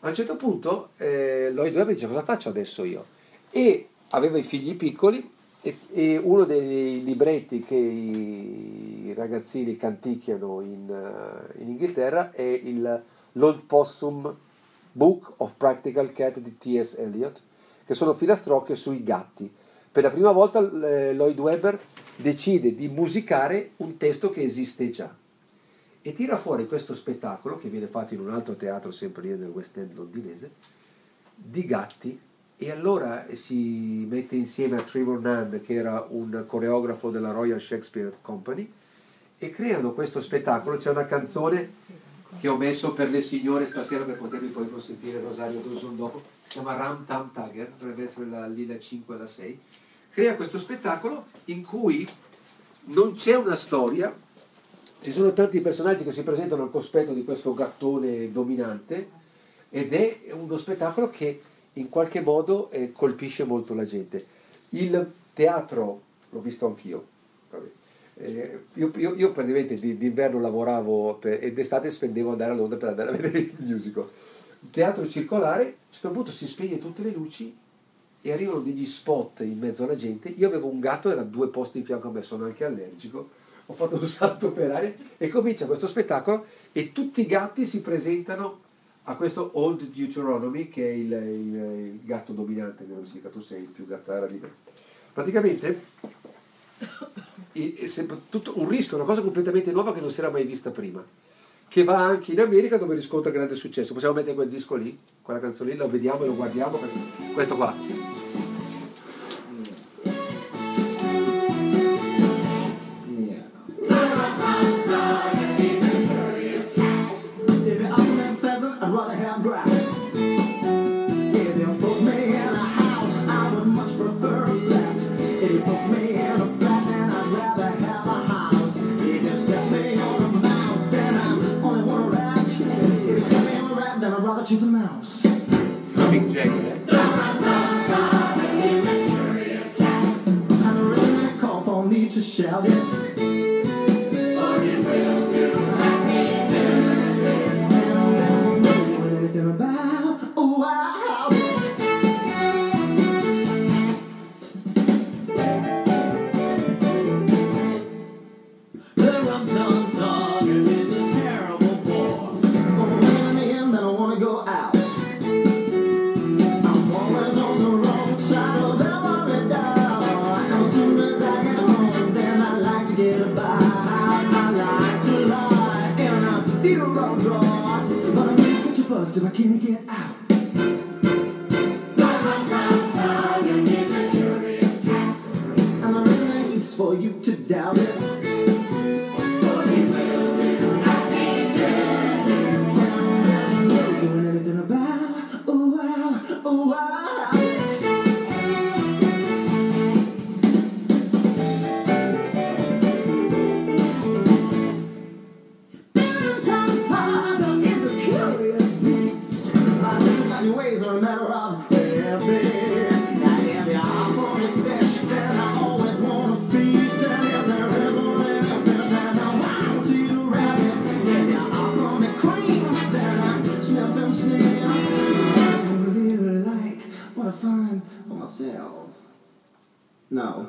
A un certo punto eh, Lloyd Webber dice cosa faccio adesso io? E aveva i figli piccoli e, e, uno dei libretti che i ragazzini canticchiano in, uh, in Inghilterra è il L'Old Possum Book of Practical Cat di T.S. Eliot, che sono filastrocche sui gatti. Per la prima volta eh, Lloyd Webber decide di musicare un testo che esiste già e tira fuori questo spettacolo che viene fatto in un altro teatro sempre lì nel West End londinese di gatti e allora si mette insieme a Trevor Nunn, che era un coreografo della Royal Shakespeare Company, e creano questo spettacolo. C'è una canzone che ho messo per le signore stasera per potervi poi consentire Rosario Dawson dopo, si chiama Ram Tam Tiger, dovrebbe essere la, lì la 5 e la 6. Crea questo spettacolo in cui non c'è una storia, ci sono tanti personaggi che si presentano al cospetto di questo gattone dominante ed è uno spettacolo che in qualche modo eh, colpisce molto la gente. Il teatro, l'ho visto anch'io, Eh, io, io, io praticamente di- d'inverno lavoravo per- e d'estate spendevo andare a Londra per andare a vedere il musical. Teatro circolare, a un certo punto si spegne tutte le luci e arrivano degli spot in mezzo alla gente. Io avevo un gatto, era due posti in fianco a me, sono anche allergico. Ho fatto un salto per aria e comincia questo spettacolo e tutti i gatti si presentano a questo Old Deuteronomy che è il, il- il gatto dominante, come si dica, tu sei il più gattara di me. Praticamente è sempre tutto un rischio, una cosa completamente nuova che non si era mai vista prima, che va anche in America dove riscontra grande successo. Possiamo mettere quel disco lì, quella canzone lì, lo vediamo e lo guardiamo, questo qua. No.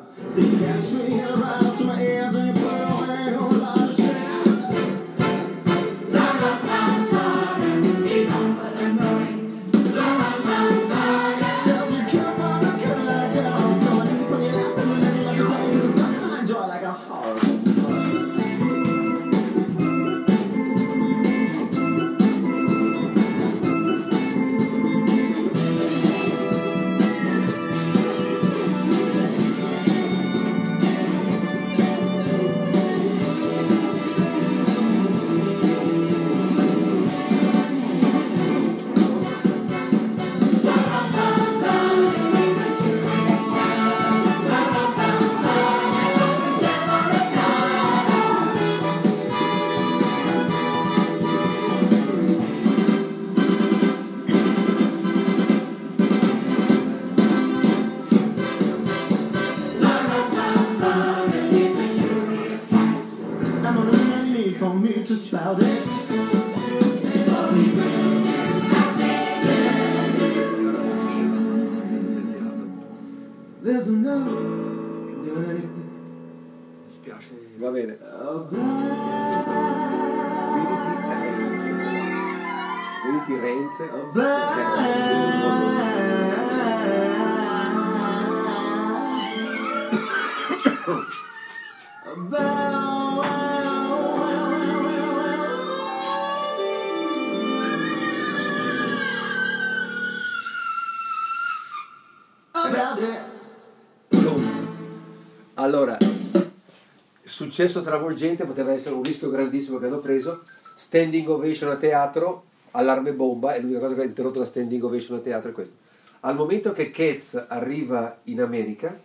Successo travolgente, poteva essere un rischio grandissimo che hanno preso. Standing ovation a teatro, allarme bomba, è l'unica cosa che ha interrotto la standing ovation a teatro è questo. Al momento che Cats arriva in America,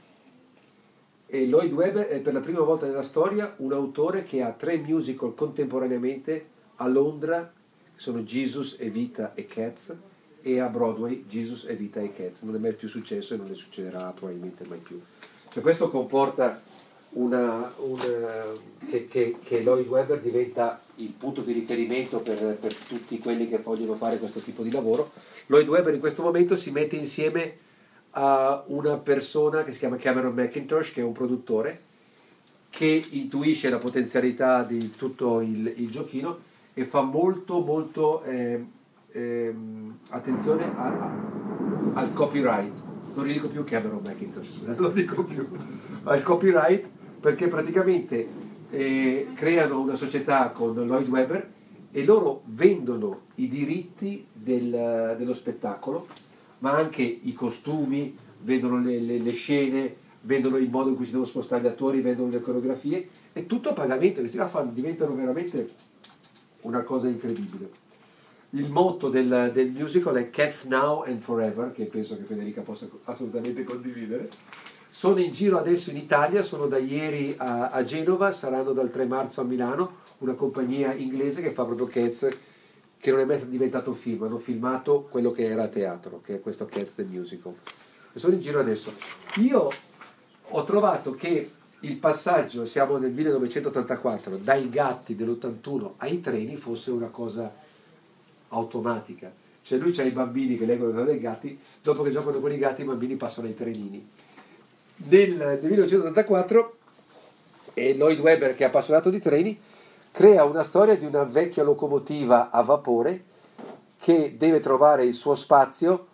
e Lloyd Webber è per la prima volta nella storia un autore che ha tre musical contemporaneamente a Londra, che sono Jesus, Evita e Cats, e a Broadway Jesus, Evita e Cats. Non è mai più successo e non ne succederà probabilmente mai più. Cioè, questo comporta una- una- che, che- che Lloyd Webber diventa il punto di riferimento per, per tutti quelli che vogliono fare questo tipo di lavoro. Lloyd Webber in questo momento si mette insieme a una persona che si chiama Cameron McIntosh, che è un produttore, che intuisce la potenzialità di tutto il, il giochino e fa molto molto ehm, ehm, attenzione a- a- al copyright. Non ridico più Cameron McIntosh, *laughs* non lo dico più. Al copyright perché praticamente eh, creano una società con Lloyd Webber e loro vendono i diritti del- dello spettacolo, ma anche i costumi, vendono le, le- le scene, vendono il modo in cui si devono spostare gli attori, vendono le coreografie, e tutto a pagamento, questi là fanno- diventano veramente una cosa incredibile. Il motto del, del musical è Cats Now and Forever, che penso che Federica possa assolutamente condividere. Sono in giro adesso in Italia, sono da ieri a, a Genova, saranno dal 3 marzo a Milano, una compagnia inglese che fa proprio Cats, che non è mai diventato film, hanno filmato quello che era teatro, che è questo Cats the Musical. E sono in giro adesso. Io ho trovato che il passaggio, siamo nel 1984, dai gatti dell'81 ai treni fosse una cosa automatica. Cioè lui c'ha i bambini che leggono dei gatti, dopo che giocano con i gatti i bambini passano ai trenini. Nel, nel 1984 e Lloyd Webber, che è appassionato di treni, crea una storia di una vecchia locomotiva a vapore che deve trovare il suo spazio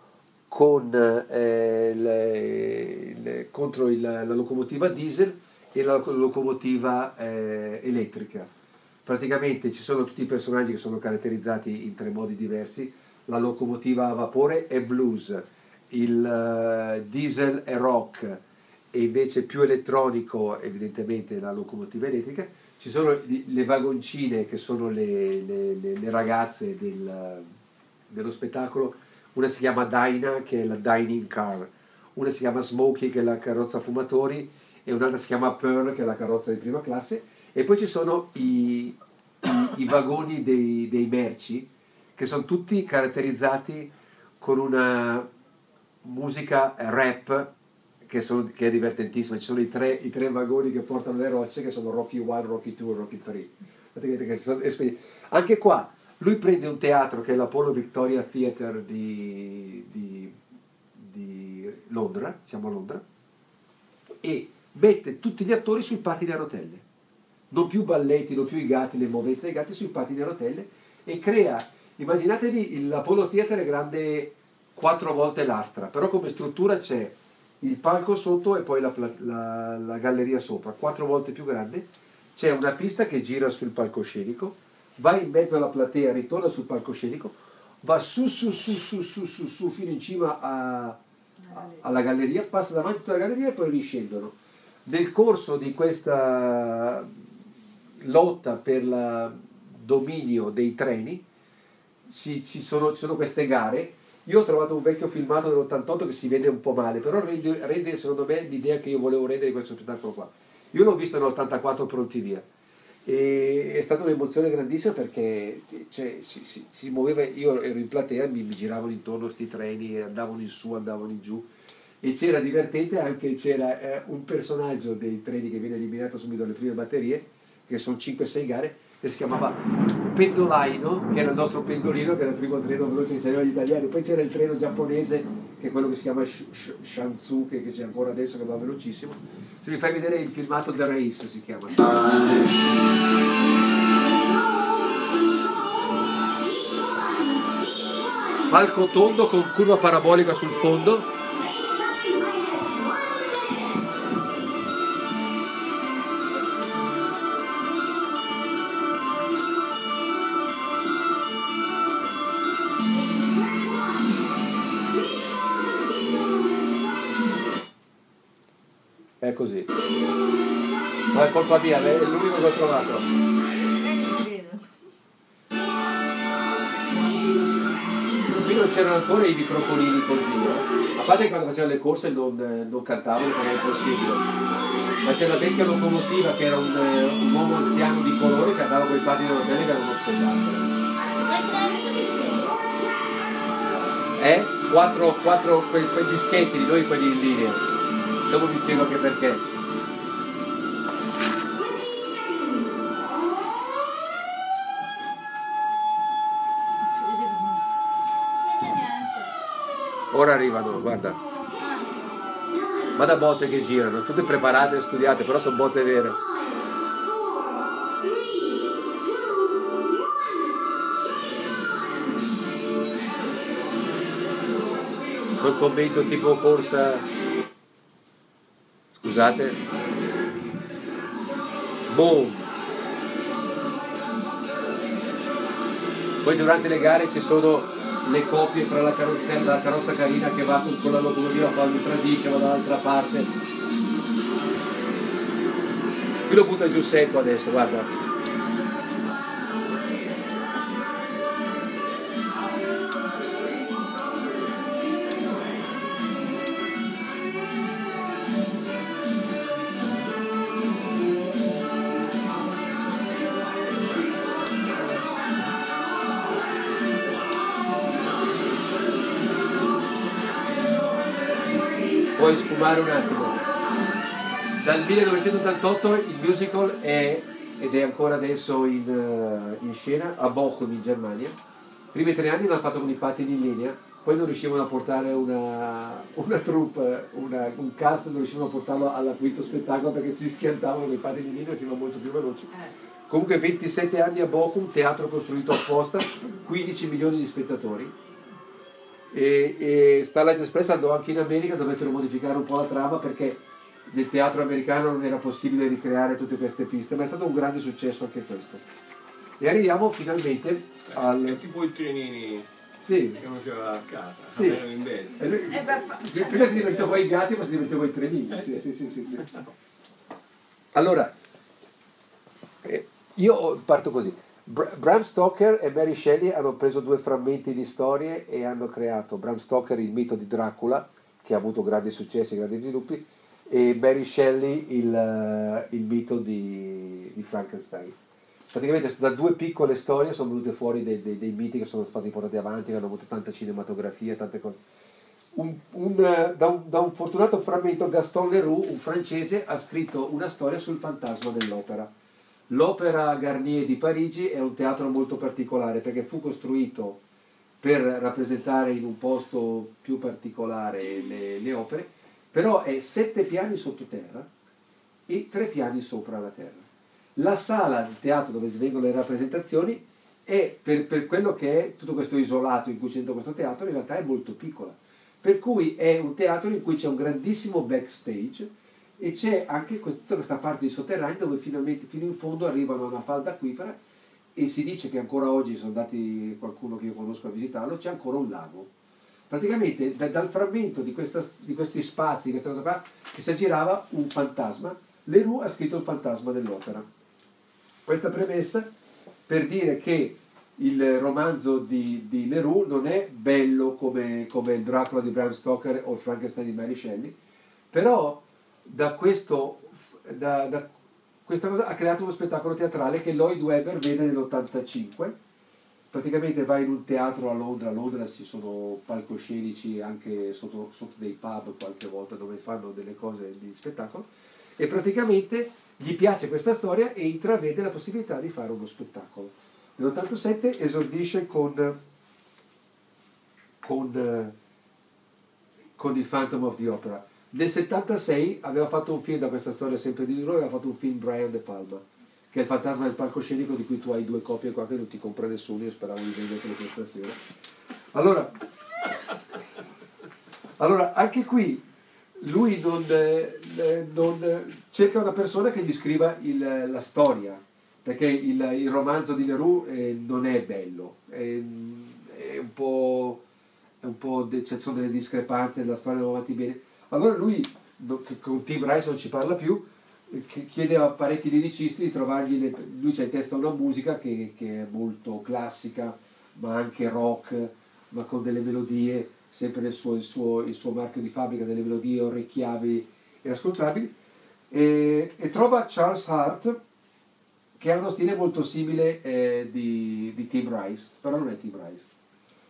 con, eh, le- le- contro il- la locomotiva diesel e la locomotiva eh, elettrica. Praticamente ci sono tutti i personaggi che sono caratterizzati in tre modi diversi. La locomotiva a vapore è blues, il eh, diesel è rock e invece più elettronico evidentemente la locomotiva elettrica. Ci sono le vagoncine che sono le, le- le- ragazze del- dello spettacolo, una si chiama Dinah che è la dining car, una si chiama Smokey che è la carrozza fumatori e un'altra si chiama Pearl che è la carrozza di prima classe e poi ci sono i, i- i vagoni dei, dei merci che sono tutti caratterizzati con una musica rap che, sono- che è divertentissima. Ci sono i tre, i tre vagoni che portano le rocce che sono Rocky 1, Rocky 2 e Rocky 3. Praticamente che sono espedi- Anche qua lui prende un teatro che è l'Apollo Victoria Theatre di, di- di Londra, siamo a Londra, e mette tutti gli attori sui pattini a rotelle. Non più balletti, non più i gatti, le movenze dei gatti, sui pattini a rotelle e crea, immaginatevi l'Apollo Theatre grande quattro volte l'astra, però come struttura c'è il palco sotto e poi la, la- la galleria sopra, quattro volte più grande, c'è una pista che gira sul palcoscenico, va in mezzo alla platea, ritorna sul palcoscenico, va su su su su su su, su fino in cima a- a- alla galleria, passa davanti a tutta la galleria e poi riscendono. Nel corso di questa lotta per il dominio dei treni ci, ci sono, ci sono queste gare. Io ho trovato un vecchio filmato dell'88 che si vede un po' male, però rende, rende, secondo me l'idea che io volevo rendere di questo spettacolo qua. Io l'ho visto nell'84 pronti via e è stata un'emozione grandissima perché cioè, si, si- si muoveva, io ero in platea, mi, mi giravano intorno sti treni, andavano in su, andavano in giù e c'era divertente anche c'era eh, un personaggio dei treni che viene eliminato subito alle prime batterie, che sono 5-6 gare, che si chiamava Pendolaino, che era il nostro pendolino, che era il primo treno veloce che c'erano gli italiani, poi c'era il treno giapponese, che è quello che si chiama Sh- che c'è ancora adesso, che va velocissimo. Se mi fai vedere il filmato The Race si chiama. Palco tondo con curva parabolica sul fondo. È così. Ma è colpa mia, è l'unico che ho trovato. Qui non c'erano ancora i microfonini così, eh. a parte quando facevano le corse non, eh, non cantavano perché era impossibile, ma c'era la vecchia locomotiva che era un, eh, un uomo anziano di colore che andava con i padri della rotelle che era uno spettacolo. Eh? Quattro, quattro quei, quei dischetti di noi quelli in linea dopo vi spiego anche perché. Ora arrivano, guarda. Vada botte che girano, tutte preparate e studiate, però sono botte vere. col commento tipo corsa Scusate. Boom. Poi durante le gare ci sono le coppie fra la carrozzella, la carrozza carina che va con la locomotiva, quando tradisce, va dall'altra parte. Qui lo butta giù secco adesso, guarda. Sfumare un attimo. Dal 1988 il musical è, ed è ancora adesso in, eh, in scena a Bochum in Germania. I primi tre anni l'hanno fatto con i pattini in linea, poi non riuscivano a portare una, una troupe, una- un cast, non riuscivano a portarlo al quinto spettacolo perché si schiantavano con i pattini in linea e si va molto più veloci. Comunque 27 anni a Bochum, teatro costruito apposta, 15 milioni di spettatori e, e Starlight Express andò anche in America, dovettero modificare un po' la trama perché nel teatro americano non era possibile ricreare tutte queste piste, ma è stato un grande successo anche questo. E arriviamo finalmente È al... tipo i trenini Sì, che c'era a casa, Sì. erano in bello. e lui- Eh, beh, fa- prima si divertiva con i gatti, poi si divertiva con i trenini. Sì, sì, sì, sì, sì. Allora, eh, io parto così. Br- Bram Stoker e Mary Shelley hanno preso due frammenti di storie e hanno creato Bram Stoker il mito di Dracula, che ha avuto grandi successi, grandi sviluppi, e Mary Shelley il, eh, il mito di, di Frankenstein. Praticamente da due piccole storie sono venute fuori dei, dei- dei miti che sono stati portati avanti, che hanno avuto tanta cinematografia, tante cose. Un- un, eh, da, un, da un fortunato frammento Gaston Leroux, un francese, ha scritto una storia sul fantasma dell'opera. L'Opera Garnier di Parigi è un teatro molto particolare perché fu costruito per rappresentare in un posto più particolare le, le opere, però è sette piani sottoterra e tre piani sopra la terra. La sala del teatro dove svengono le rappresentazioni è per, per quello che è tutto questo isolato in cui c'è questo teatro, in realtà è molto piccola. Per cui è un teatro in cui c'è un grandissimo backstage e c'è anche tutta questa parte di sotterraneo dove finalmente fino in fondo arrivano a una falda acquifera e si dice che ancora oggi, sono andati qualcuno che io conosco a visitarlo, c'è ancora un lago. Praticamente da- dal frammento di, questa- di questi spazi, di questa cosa qua, che si aggirava un fantasma, Leroux ha scritto il fantasma dell'opera. Questa premessa per dire che il romanzo di, di Leroux non è bello come, come il Dracula di Bram Stoker o il Frankenstein di Mary Shelley, però da, questo, da, da questa cosa ha creato uno spettacolo teatrale che Lloyd Webber vede nell'85. Praticamente va in un teatro a Londra, a Londra ci sono palcoscenici anche sotto, sotto dei pub qualche volta dove fanno delle cose di spettacolo e praticamente gli piace questa storia e intravede la possibilità di fare uno spettacolo. Nell'87 esordisce con, con, eh, con il Phantom of the Opera. Nel 76 aveva fatto un film da questa storia sempre di lui, aveva fatto un film Brian De Palma, che è il fantasma del palcoscenico di cui tu hai due copie qua che non ti compra nessuno, io speravo di vendertelo questa sera. Allora, allora anche qui lui non, eh, non, cerca una persona che gli scriva il- la storia, perché il, il romanzo di Leroux eh, non è bello, è, è un po', è un po' de- ci sono delle discrepanze, la storia non va avanti bene. Allora lui, che con Tim Rice non ci parla più, eh, chiede a parecchi liricisti di trovargli, le- lui c'ha in testa una musica che, che è molto classica, ma anche rock, ma con delle melodie, sempre nel suo, il, suo, il suo marchio di fabbrica, delle melodie orecchiabili e ascoltabili, e, e trova Charles Hart che ha uno stile molto simile eh, di, di Tim Rice, però non è Tim Rice.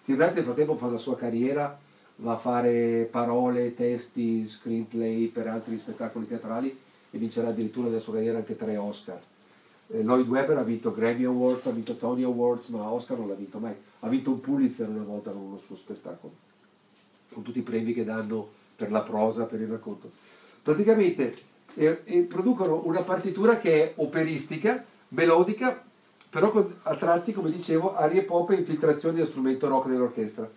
Tim Rice nel frattempo fa la sua carriera, va a fare parole, testi, screenplay per altri spettacoli teatrali e vincerà addirittura nella sua carriera anche tre Oscar. Eh, Lloyd Webber ha vinto Grammy Awards, ha vinto Tony Awards, ma Oscar non l'ha vinto mai. Ha vinto un Pulitzer una volta con uno suo spettacolo. con tutti i premi che danno per la prosa, per il racconto. Praticamente eh, eh, producono una partitura che è operistica, melodica, però con, a tratti, come dicevo, arie pop e infiltrazioni dello strumento rock nell'orchestra.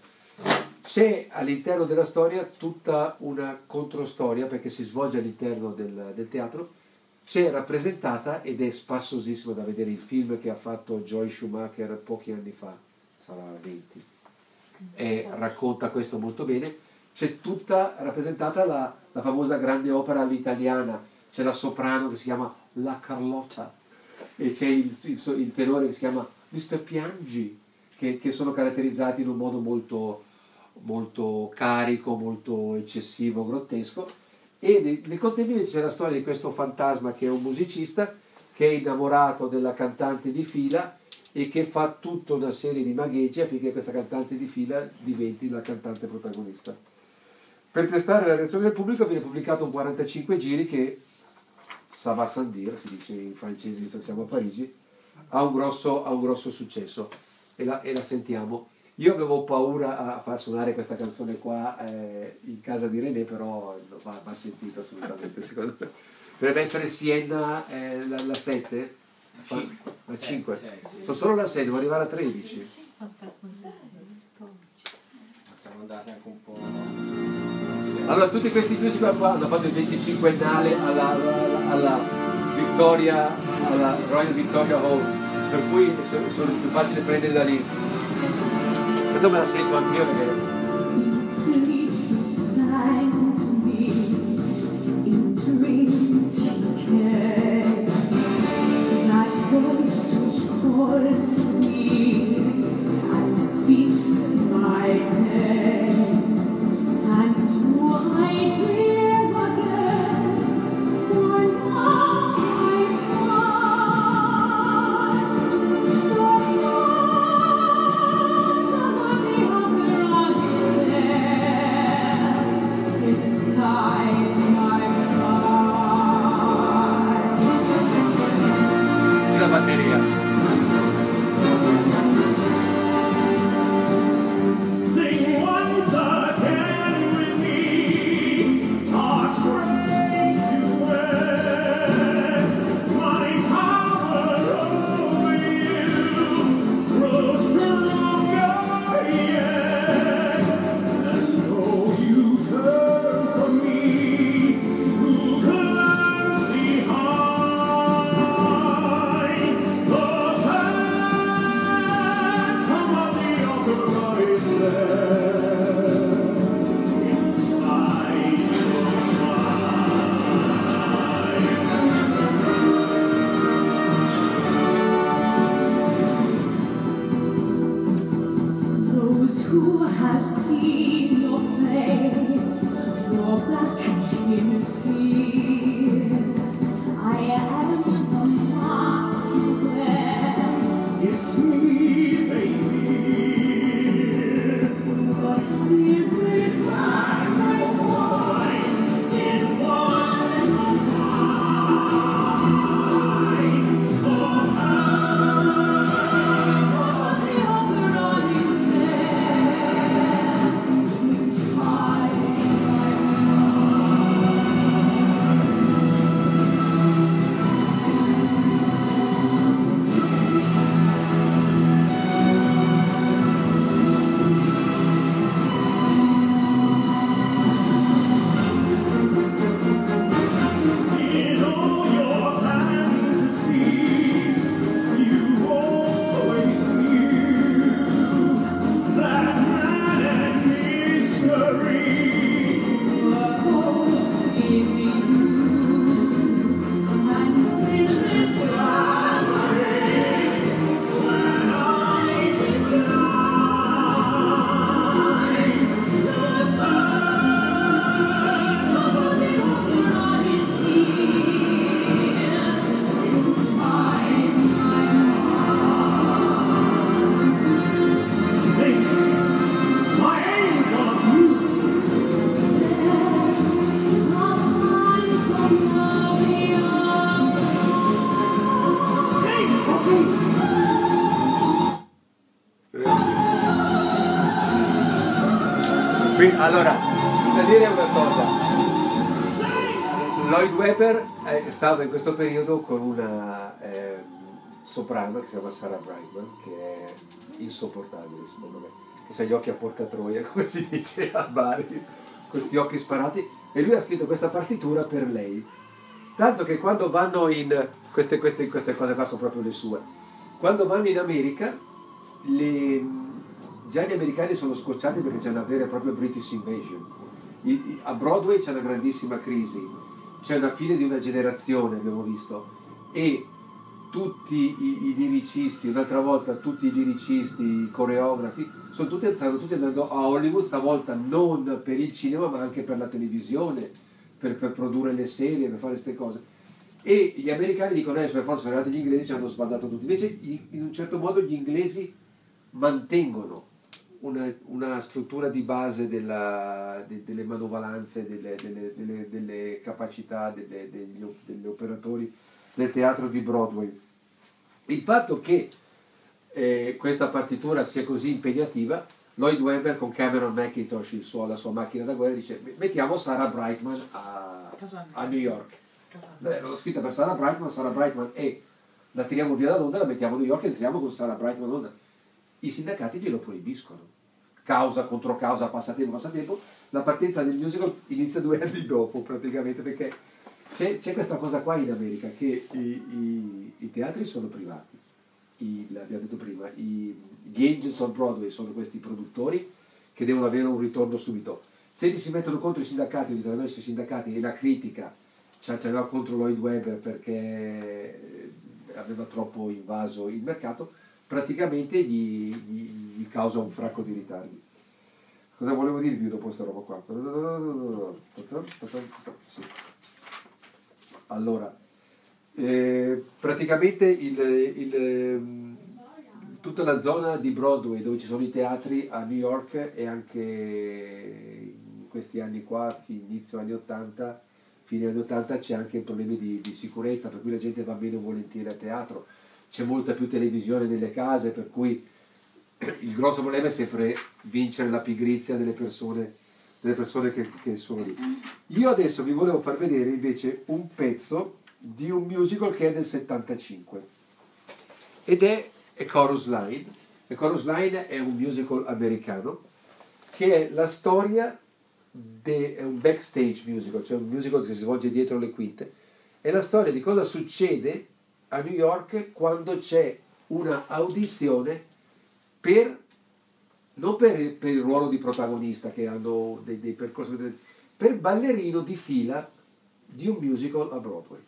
C'è all'interno della storia tutta una controstoria perché si svolge all'interno del, del teatro, c'è rappresentata ed è spassosissimo da vedere il film che ha fatto Joy Schumacher pochi anni fa, sarà 20, e racconta questo molto bene. C'è tutta rappresentata la, la famosa grande opera all'italiana, c'è la soprano che si chiama La Carlotta e c'è il, il, il tenore che si chiama Mr. Piangi, che, che sono caratterizzati in un modo molto, molto carico, molto eccessivo, grottesco. E nel, nel c'è la storia di questo fantasma che è un musicista che è innamorato della cantante di fila e che fa tutta una serie di magheggi affinché questa cantante di fila diventi la cantante protagonista. Per testare la reazione del pubblico viene pubblicato un 45 giri che ça va sans dire, si dice in francese visto che siamo a Parigi, ha un grosso, ha un grosso successo e la, e la sentiamo. Io avevo paura a far suonare questa canzone qua eh, in casa di René, però va, va sentita assolutamente secondo me. Dovrebbe essere Siena eh, la, la 7? Fa- La 5? Sono solo la 6, devo arrivare a 13. Siamo andati anche un po'. Allora, tutti questi musical qua hanno fatto il 25ennale alla, alla, alla Victoria, alla Royal Victoria Hall, per cui sono, sono più facile prendere da lì. Questo me la sento anch'io perché la Eh, stava in questo periodo con una ehm, soprano che si chiama Sarah Brightman, che è insopportabile secondo me, che ha gli occhi a porca troia, *laughs* come si dice a Bari, questi occhi sparati, e lui ha scritto questa partitura per lei. Tanto che quando vanno in... queste, queste, queste cose qua sono proprio le sue. Quando vanno in America, le- già gli americani sono scocciati perché c'è una vera e propria British invasion. I- a Broadway c'è una grandissima crisi, c'è una fine di una generazione, abbiamo visto, e tutti i, i liricisti, un'altra volta tutti i liricisti, i coreografi, sono tutti, stanno tutti andando a Hollywood, stavolta non per il cinema ma anche per la televisione, per, per produrre le serie, per fare queste cose. E gli americani dicono, eh, per forza sono arrivati gli inglesi, ci hanno sbandato tutti. Invece in un certo modo gli inglesi mantengono una, una struttura di base della- de- delle manovalanze, delle, delle- delle- delle capacità delle- degli, degli operatori del teatro di Broadway. Il fatto che eh, questa partitura sia così impegnativa, Lloyd Webber con Cameron McIntosh, il suo- la sua macchina da guerra, dice mettiamo Sarah Brightman a, a New York. Beh, l'ho scritta per Sarah Brightman, Sarah Brightman e la tiriamo via da Londra, la mettiamo a New York e entriamo con Sarah Brightman a Londra. I sindacati glielo proibiscono. Causa contro causa, passatempo, passatempo. La partenza del musical inizia due *laughs* anni dopo praticamente perché c'è, c'è questa cosa qua in America che i, i- i teatri sono privati, I- l'abbiamo detto prima, gli Angels on Broadway sono questi produttori che devono avere un ritorno subito. Se gli si mettono contro i sindacati, o attraverso i sindacati e la critica c'aveva contro Lloyd Webber perché aveva troppo invaso il mercato, praticamente gli, gli- gli causa un fracco di ritardi. Cosa volevo dirvi dopo questa roba qua? Sì. Allora, eh, praticamente il- il, ehm, tutta la zona di Broadway dove ci sono i teatri a New York e anche in questi anni qua, inizio anni 80, fine anni 80 c'è anche problemi di, di sicurezza, per cui la gente va meno volentieri a teatro, c'è molta più televisione nelle case, per cui il grosso problema è sempre vincere la pigrizia delle persone, delle persone che, che sono lì. Io adesso vi volevo far vedere invece un pezzo di un musical che è del 75 ed è A Chorus Line. A Chorus Line è un musical americano che è la storia è un backstage musical, cioè un musical che si svolge dietro le quinte. È la storia di cosa succede a New York quando c'è una audizione per non per il, per il ruolo di protagonista che hanno dei, dei percorsi, per ballerino di fila di un musical a Broadway.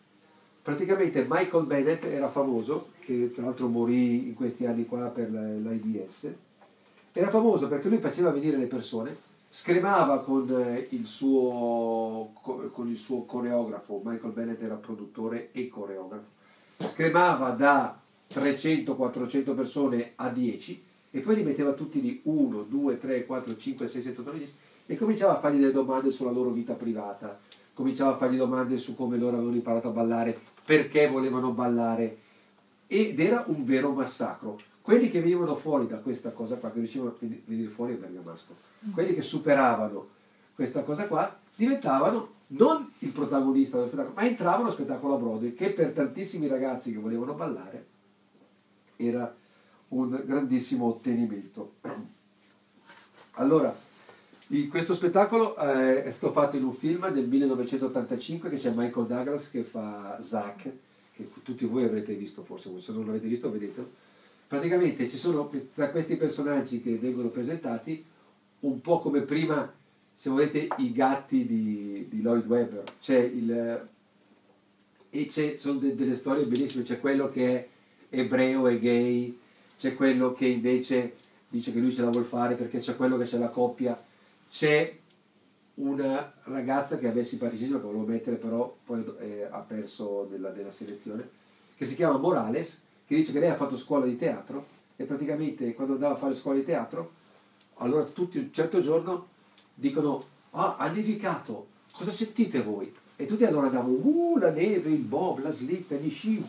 Praticamente Michael Bennett era famoso, che tra l'altro morì in questi anni qua per la- l'AIDS, era famoso perché lui faceva venire le persone, scremava con eh, il suo, co- con il suo coreografo, Michael Bennett era produttore e coreografo, scremava da 300-400 persone a 10 e poi li metteva tutti lì 1, 2, 3, 4, 5, 6, 7, 8, 9, 10 e cominciava a fargli delle domande sulla loro vita privata, cominciava a fargli domande su come loro avevano imparato a ballare, perché volevano ballare. Ed era un vero massacro. Quelli che venivano fuori da questa cosa qua, che riuscivano a venire fuori è bergamasco, quelli che superavano questa cosa qua diventavano non il protagonista dello spettacolo, ma entravano allo spettacolo a Broadway, che per tantissimi ragazzi che volevano ballare era un grandissimo ottenimento. *clears throat* Allora, questo spettacolo eh, è stato fatto in un film del 1985 che c'è Michael Douglas che fa Zack, che tutti voi avrete visto forse, se non l'avete visto vedetelo. Praticamente ci sono tra questi personaggi che vengono presentati un po' come prima, se volete, i gatti di, di Lloyd Webber. C'è il, e c'è, sono de- delle storie bellissime, c'è quello che è ebreo e gay, c'è quello che invece dice che lui ce la vuol fare perché c'è quello che c'è la coppia, c'è una ragazza che a me è simpaticissima, che volevo mettere però poi eh, ha perso nella, nella selezione, che si chiama Morales, che dice che lei ha fatto scuola di teatro e praticamente quando andava a fare scuola di teatro, allora tutti un certo giorno dicono, ah, ha nevicato, cosa sentite voi? E tutti allora andavano, uh, la neve, il bob, la slitta, gli sci,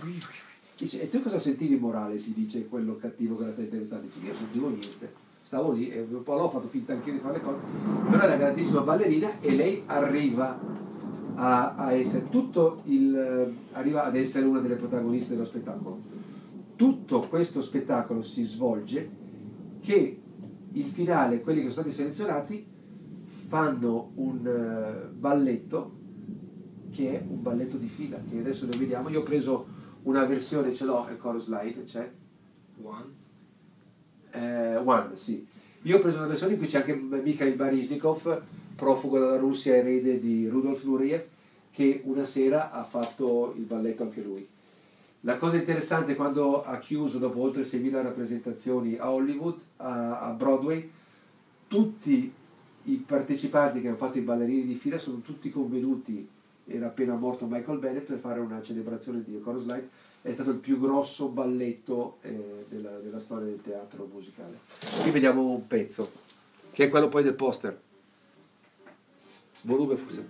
Dice, e tu cosa sentivi Morales? Gli dice quello cattivo che l'ha intervistato. Dice, io sentivo niente. stavo lì e un po' l'ho fatto finta anche di fare le cose, però è una grandissima ballerina e lei arriva a, a essere tutto il, arriva ad essere una delle protagoniste dello spettacolo. Tutto questo spettacolo si svolge che il finale, quelli che sono stati selezionati, fanno un eh, balletto che è un balletto di fila, che adesso lo vediamo. Io ho preso una versione, ce l'ho, il chorus slide, c'è. One. Eh, One, sì. Io ho preso una versione in cui c'è anche Mikhail Baryshnikov, profugo dalla Russia, erede di Rudolf Nureyev, che una sera ha fatto il balletto anche lui. La cosa interessante quando ha chiuso, dopo oltre 6.000 rappresentazioni a Hollywood, a Broadway, tutti i partecipanti che hanno fatto i ballerini di fila sono tutti convenuti, era appena morto Michael Bennett, per fare una celebrazione di Chorus Line, è stato il più grosso balletto eh, della, della storia del teatro musicale. Qui vediamo un pezzo, che è quello poi del poster. Volume fusa.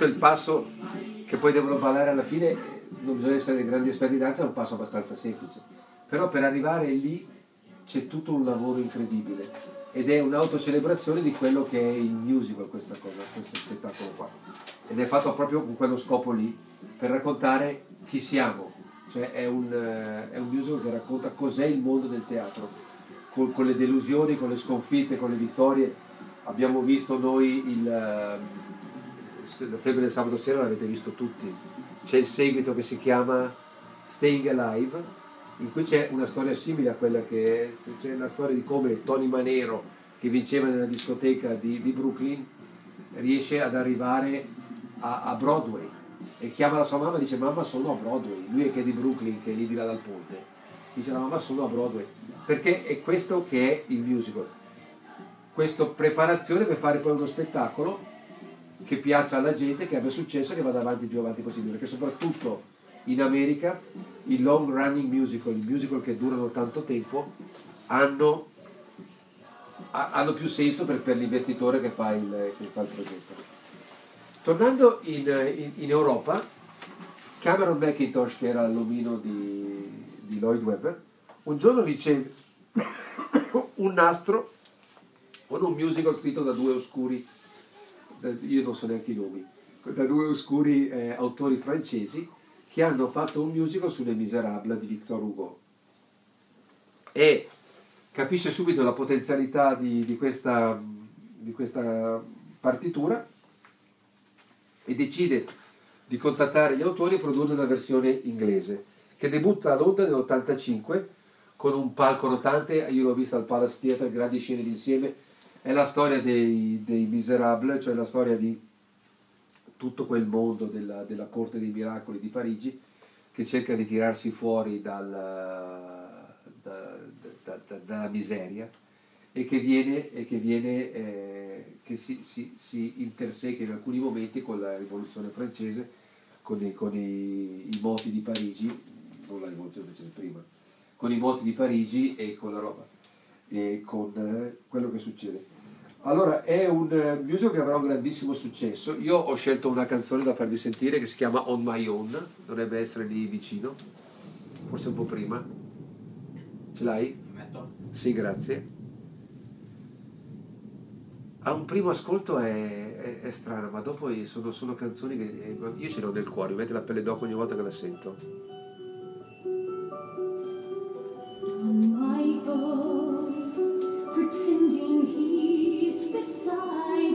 Avete visto il passo che poi devono ballare alla fine, non bisogna essere grandi esperti di danza, è un passo abbastanza semplice. Però per arrivare lì c'è tutto un lavoro incredibile ed è un'autocelebrazione di quello che è il musical questa cosa, questo spettacolo qua. Ed è fatto proprio con quello scopo lì, per raccontare chi siamo. Cioè è un, eh, è un musical che racconta cos'è il mondo del teatro, con, con le delusioni, con le sconfitte, con le vittorie. Abbiamo visto noi il, eh, la febbre del sabato sera, l'avete visto tutti. C'è il seguito che si chiama Staying Alive, in cui c'è una storia simile a quella che c'è la storia di come Tony Manero, che vinceva nella discoteca di, di Brooklyn, riesce ad arrivare a, a Broadway e chiama la sua mamma e dice mamma sono a Broadway, lui è che è di Brooklyn, che è lì di là dal ponte, dice la mamma sono a Broadway, perché è questo che è il musical, questa preparazione per fare poi uno spettacolo che piaccia alla gente, che abbia successo e che vada avanti il più avanti possibile, perché soprattutto in America i long running musical, i musical che durano tanto tempo, hanno, ha- hanno più senso per, per l'investitore che fa il, che fa il progetto. Tornando in, in- in Europa, Cameron McIntosh, che era l'omino di, di Lloyd Webber, un giorno riceve *coughs* un nastro con un musical scritto da due oscuri, io non so neanche i nomi, da due oscuri eh, autori francesi che hanno fatto un musical sulle Misérables di Victor Hugo. E capisce subito la potenzialità di, di questa, di questa partitura e decide di contattare gli autori e produrre una versione inglese che debutta a Londra nell'85 con un palco rotante, io l'ho vista al Palace Theatre, grandi scene d'insieme, è la storia dei, dei Miserables, cioè la storia di tutto quel mondo della, della corte dei miracoli di Parigi che cerca di tirarsi fuori dal, da- da- da- dalla miseria e che viene, e che, viene eh, che si, si, si interseca in alcuni momenti con la rivoluzione francese, con, i, con i, i moti di Parigi, non la rivoluzione francese prima, con i moti di Parigi e con la roba e con eh, quello che succede. Allora, è un eh, musical che avrà un grandissimo successo. Io ho scelto una canzone da farvi sentire che si chiama On My Own, dovrebbe essere lì vicino, forse un po' prima. Ce l'hai? Metto? Sì, grazie. A un primo ascolto è, è, è strana, ma dopo sono, sono canzoni che eh, io ce l'ho nel cuore, mi mette la pelle d'oca ogni volta che la sento. On my own, die.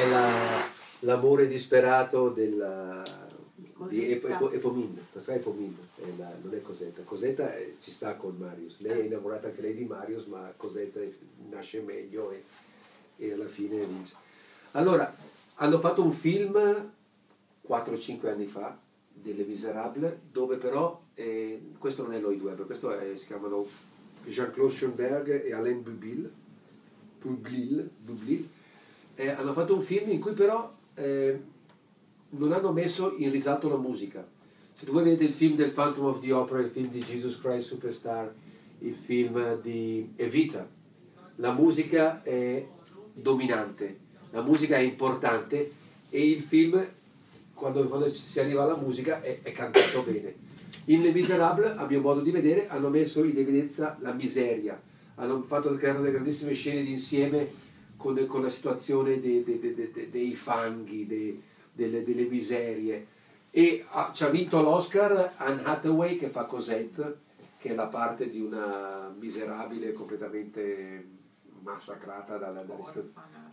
È la- l'amore disperato della, di. Ep- Epo- Epomin, questa è Epomin, è la- non è Cosetta. Cosetta eh, ci sta con Marius, lei è innamorata anche lei di Marius, ma Cosetta nasce meglio e, e alla fine vince. Allora, hanno fatto un film 4-5 anni fa, delle Miserable, dove però, eh, questo non è Lloyd Webber, questo è- si chiamano Jean-Claude Schoenberg e Alain Bubil, Bublil, Bublil, eh, hanno fatto un film in cui però eh, non hanno messo in risalto la musica. Se tu voi vedete il film del Phantom of the Opera, il film di Jesus Christ Superstar, il film di Evita, la musica è dominante, la musica è importante e il film, quando, quando si arriva alla musica, è, è cantato bene. In Les Miserables, a mio modo di vedere, hanno messo in evidenza la miseria, hanno fatto creato delle grandissime scene d'insieme con, con la situazione dei, dei- dei- dei- fanghi, dei- delle, delle miserie. E ha- ci ha vinto l'Oscar Anne Hathaway che fa Cosette, che è la parte di una miserabile completamente massacrata dalla, dalle sta-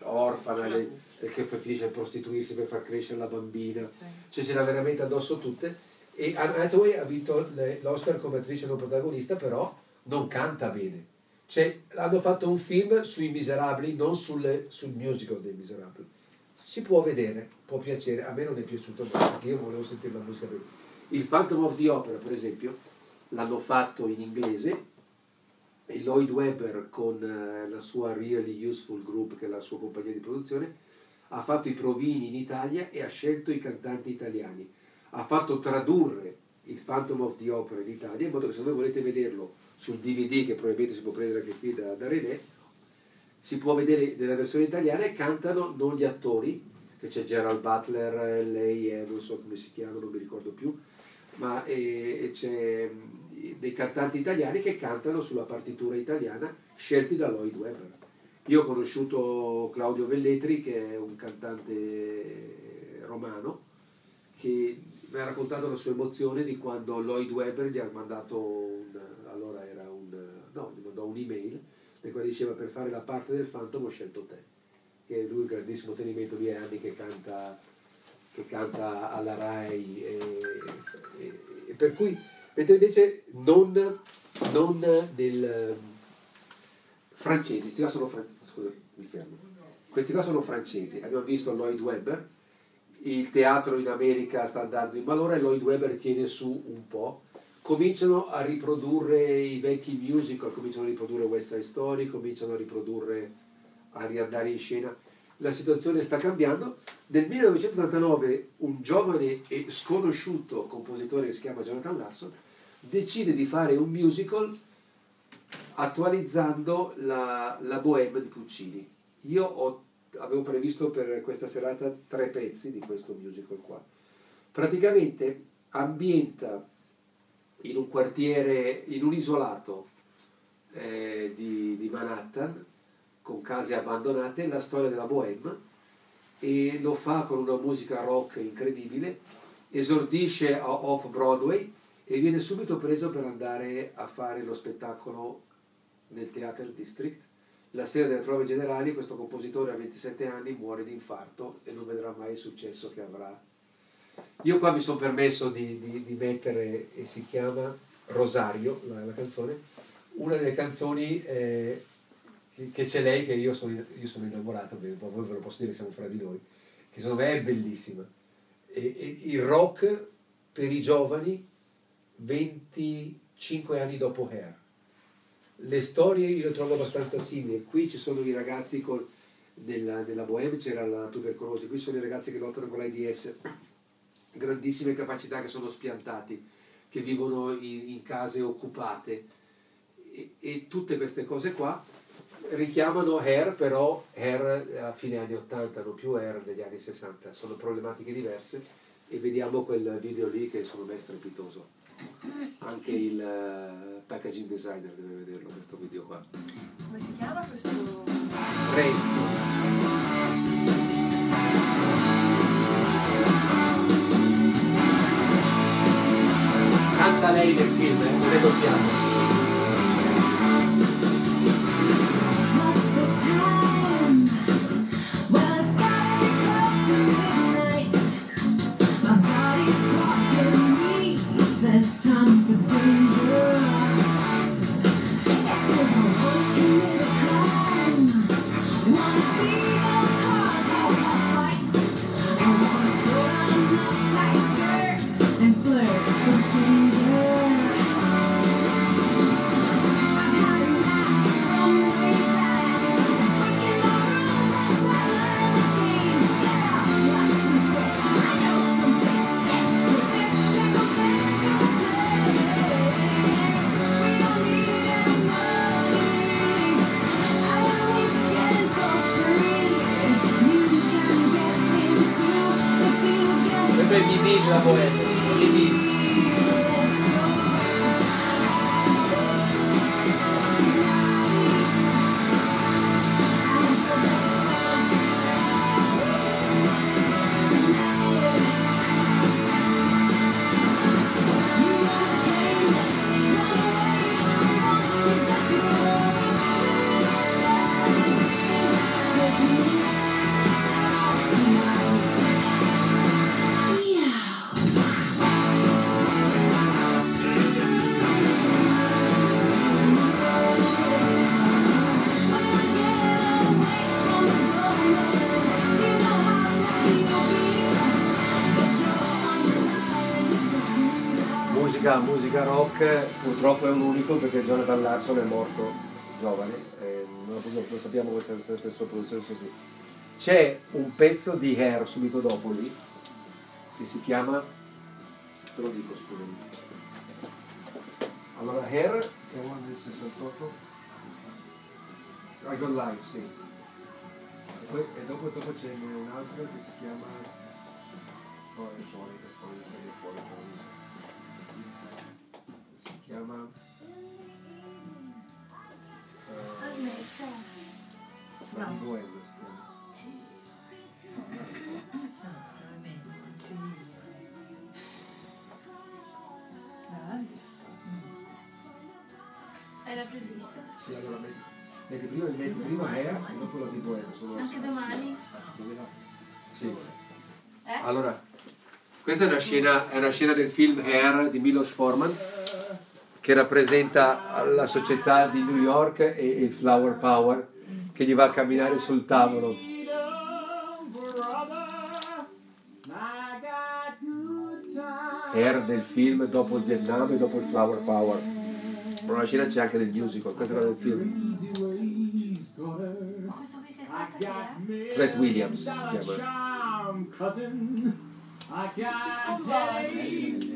orfana, le- che finisce a prostituirsi per far crescere la bambina, cioè ce l'ha veramente addosso tutte. E Anne Hathaway ha vinto l'Oscar come attrice non protagonista, però non canta bene. Cioè, hanno fatto un film sui miserabili, non sulle- sul musical dei miserabili. si può vedere, può piacere, a me non è piaciuto perché io volevo sentire la musica per... Il Phantom of the Opera, per esempio, l'hanno fatto in inglese e Lloyd Webber con eh, la sua Really Useful Group, che è la sua compagnia di produzione, ha fatto i provini in Italia e ha scelto i cantanti italiani. Ha fatto tradurre il Phantom of the Opera in Italia, in modo che se voi volete vederlo sul DVD, che probabilmente si può prendere anche qui da, da René, si può vedere nella versione italiana e cantano non gli attori, che c'è Gerald Butler, lei è, non so come si chiama, non mi ricordo più, ma e, e c'è dei cantanti italiani che cantano sulla partitura italiana scelti da Lloyd Webber. Io ho conosciuto Claudio Velletri, che è un cantante romano, che ha raccontato la sua emozione di quando Lloyd Webber gli ha mandato un, allora era un, no, gli mandò un'email nel quale diceva per fare la parte del Phantom ho scelto te, che lui un grandissimo tenimento di anni che canta, che canta alla RAI e, e- e per cui, mentre invece non, non del francesi, questi qua sono fran- scusa, mi fermo. Questi qua sono francesi, abbiamo visto Lloyd Webber, il teatro in America sta andando in valore, Lloyd Webber tiene su un po', cominciano a riprodurre i vecchi musical, cominciano a riprodurre West Side Story, cominciano a riprodurre, a riandare in scena. La situazione sta cambiando. Nel 1989 un giovane e sconosciuto compositore che si chiama Jonathan Larson decide di fare un musical attualizzando la, la Bohème di Puccini. Io ho- avevo previsto per questa serata tre pezzi di questo musical qua. Praticamente ambienta in un quartiere, in un isolato eh, di, di Manhattan, con case abbandonate, la storia della Bohème e lo fa con una musica rock incredibile, esordisce off Broadway e viene subito preso per andare a fare lo spettacolo nel Theater District. La sera delle prove generali questo compositore a 27 anni muore di infarto e non vedrà mai il successo che avrà. Io qua mi sono permesso di, di- di mettere, e si chiama Rosario, la, la canzone, una delle canzoni eh, che, che c'è lei, che io sono, io sono innamorato, voi ve lo posso dire, siamo fra di noi, che secondo me è bellissima. E- e il rock per i giovani 25 anni dopo Hair. Le storie io le trovo abbastanza simili. Qui ci sono i ragazzi con, nella, nella Bohème c'era la tubercolosi, qui sono i ragazzi che lottano con l'AIDS, *clears throat* grandissime capacità che sono spiantati, che vivono in, in case occupate e, e tutte queste cose qua richiamano Hair, però Hair a fine anni 80, non più Hair degli anni 60, sono problematiche diverse e vediamo quel video lì che secondo me è strepitoso. Anche il eh, packaging designer deve vederlo questo video qua. Come si chiama questo? Ray. Canta lei nel film, eh, non è doppiato. Rock purtroppo è un unico perché Jonathan Larson è morto giovane, e non, non- sappiamo questa è stata la sua produzione così. C'è un pezzo di Hair subito dopo lì che si chiama, te lo dico scusami. Allora Hair, siamo nel 68, I Got Live, sì. E, poi, e dopo, dopo c'è un altro che si chiama, no si chiama eh. La di Boello si chiama. Era prevista. Sì, allora metti, metti prima, metti prima Hair e dopo la di Boello. Anche domani. Sì. Eh? Allora, questa è una scena, è una scena del film Hair di Milos Forman che rappresenta la società di New York e il Flower Power che gli va a camminare sul tavolo. Hair del film dopo il Vietnam e dopo il Flower Power. Ma la scena c'è anche nel musical, questa quella del film. Fred Williams si chiama.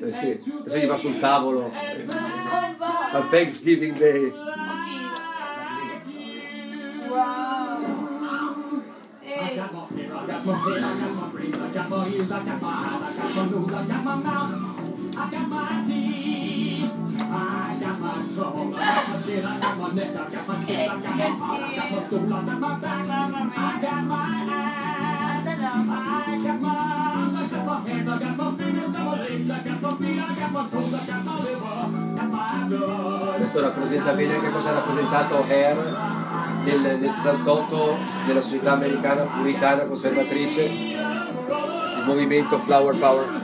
Eh sì, adesso gli va sul tavolo al Thanksgiving Day. Oddio. Wow. Ehi. Che, che sì. Mamma mia. Guarda là. Questo rappresenta bene anche cosa ha rappresentato Hair nel, nel 68 della società americana puritana conservatrice, il movimento Flower Power.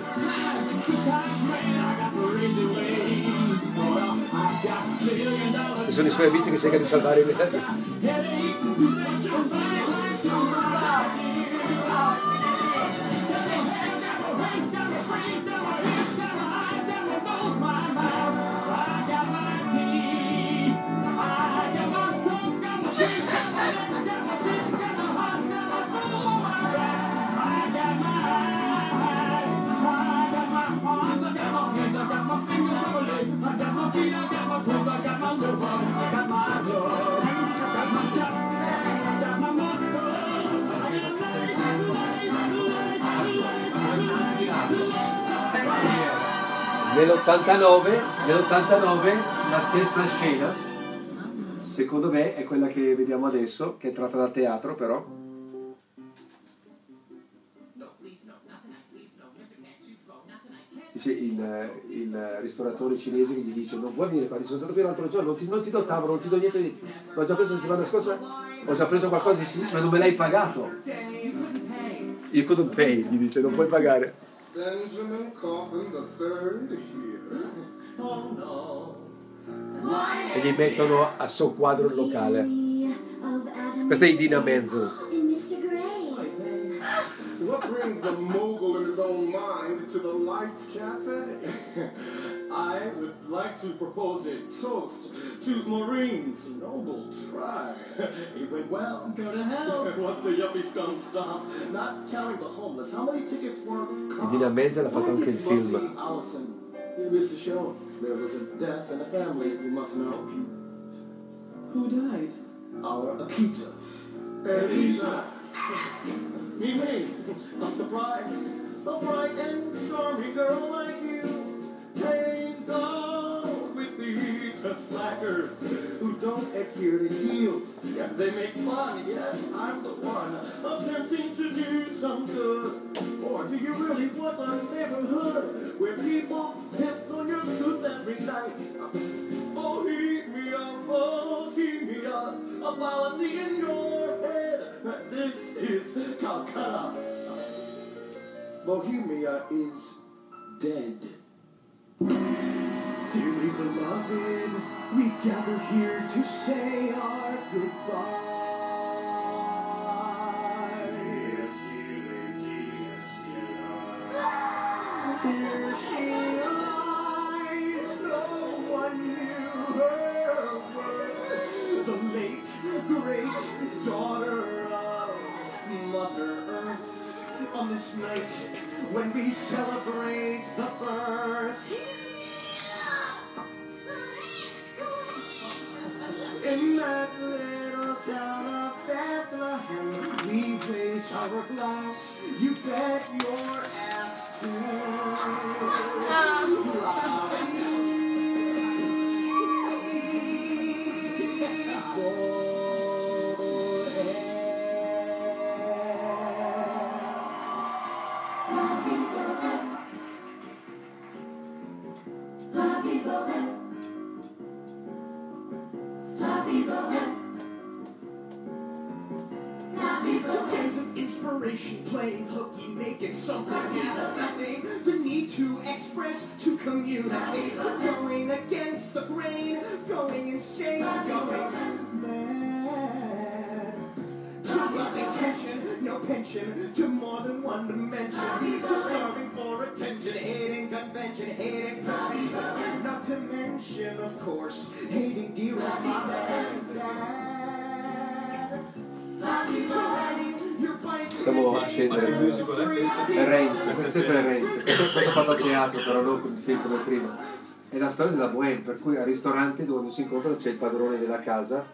E sono i suoi amici che cercano di salvare il Nell'89, nell'89 la stessa scena, secondo me è quella che vediamo adesso, che è tratta da teatro però. Dice il, il ristoratore cinese che gli dice non puoi venire qua, sono stato qui l'altro giorno, non ti, non ti do tavolo, non ti do niente, l'ho già preso la settimana scorsa, ho già preso qualcosa, dice, ma non me l'hai pagato. You couldn't pay, gli dice, non puoi pagare. Benjamin Coffin the third here. E gli mettono a soqquadro il locale. Questa è Idina Menzel. What brings the mogul in his own mind to the Life Cafe? I would like to propose a toast to Maureen's noble try. *laughs* It went well, go to hell. *laughs* What's the yuppie scum stop? Not counting the homeless. How many tickets were? Idina Menzel ha fatto anche il film. Allison. It is a show. There was a death in the family, you must know. Who died? Our Akita. Elisa. Me, me. I'm surprised. A bright and charming girl like you hangs out with these slackers who don't adhere to deals. Yeah, they make fun. Yes, I'm the one attempting to do some good. Or do you really want a neighborhood where people piss on your stoop every night? Bohemia, Bohemia, a policy in your head. This is Calcutta. Bohemia is dead. Dearly beloved, we gather here to say our goodbye. Here lies, no one knew her worth. The late, great daughter of Mother Earth. On this night, when we celebrate the birth. In that little town of Bethlehem, we raise our glass. You bet your ass to. Going against the grain, going insane, going mad. To love attention, no pension, to more than one dimension. To starving for attention, hating convention, hating convention. Not to mention, of course, hating dear old mama and dad. Stiamo a scendere. È Rent, questo è sempre Rent. Questo, fatto a teatro, però non come film come prima. È la storia della Bohème, per cui al ristorante dove si incontrano c'è il padrone della casa,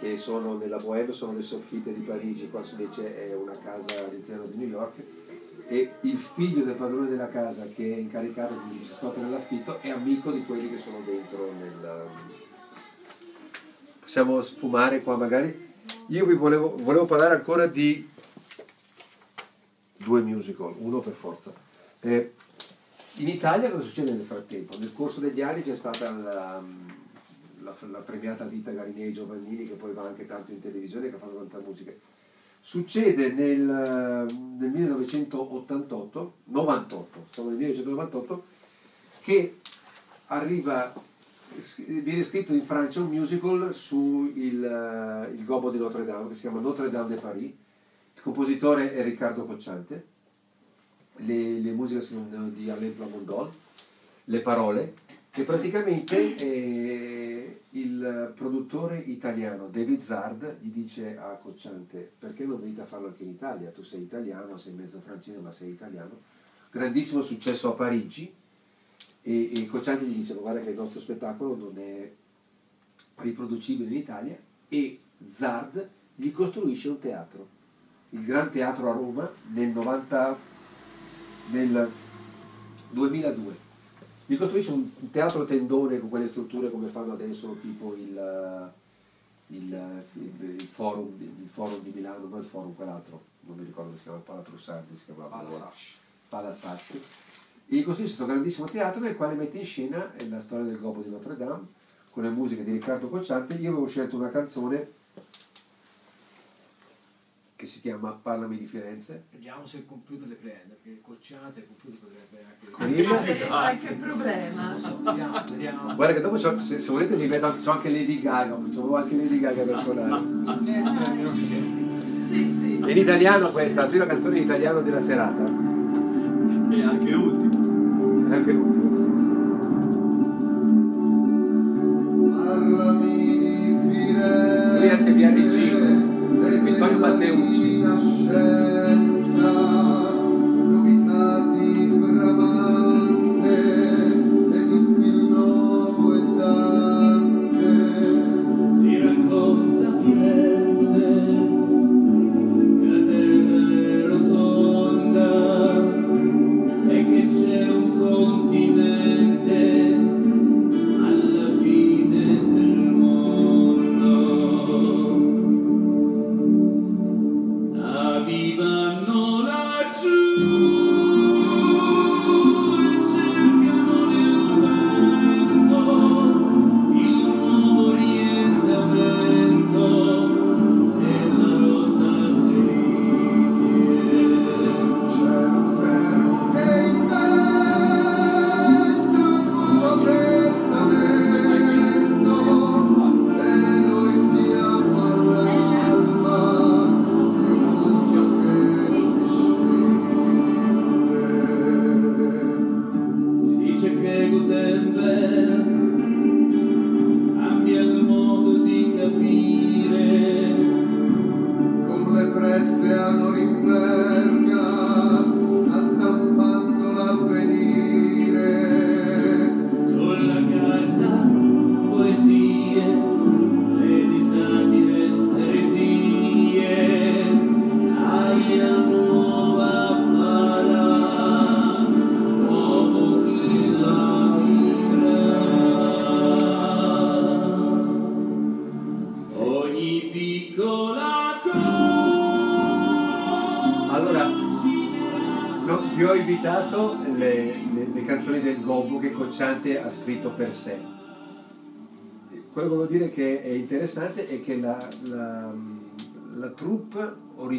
che sono nella Bohème, sono le soffitte di Parigi, qua invece è una casa all'interno di New York, e il figlio del padrone della casa, che è incaricato di scoprire l'affitto, è amico di quelli che sono dentro nel... Possiamo sfumare qua magari? Io vi volevo, volevo parlare ancora di due musical, uno per forza. Eh, in Italia cosa succede nel frattempo? Nel corso degli anni c'è stata la, la- la premiata Dita Garinei Giovannini che poi va anche tanto in televisione che ha fatto tanta musica. Succede nel, nel 1988, 98, siamo nel 1998, che arriva, viene scritto in Francia un musical su il, eh, il Gobbo di Notre Dame che si chiama Notre Dame de Paris. Il compositore è Riccardo Cocciante, le, le musiche sono di Alain Plamondon, le parole, e praticamente eh, il produttore italiano David Zard gli dice a Cocciante perché non venite a farlo anche in Italia? Tu sei italiano, sei mezzo francese ma sei italiano. Grandissimo successo a Parigi e, e Cocciante gli dice "Ma guarda che il nostro spettacolo non è riproducibile in Italia e Zard gli costruisce un teatro, il Gran Teatro a Roma nel 90 nel 2002. Gli costruisce un un teatro tendone con quelle strutture come fanno adesso tipo il, il, il- il forum, di- il forum di Milano, non il forum, quell'altro, non mi ricordo si chiama, Palatrussardi si chiamava. Palasasci. Palasasci. E gli costruisce questo grandissimo teatro nel quale mette in scena la storia del Gobbo di Notre Dame con le musiche di Riccardo Cocciante. Io avevo scelto una canzone che si chiama Parlami di Firenze. Vediamo se il computer le prende, perché cocciate il computer potrebbe anche... Qualche problema. Non so, vediamo, vediamo. Guarda che dopo c'ho- se, se volete vi metto anche, c'ho anche Lady Gaga, c'ho anche Lady Gaga da suonare. Sì, sì. È in italiano questa, la prima canzone in italiano della serata. E anche l'ultimo. E anche l'ultima. sì. Lui è anche VRG, Vittorio Matteucci.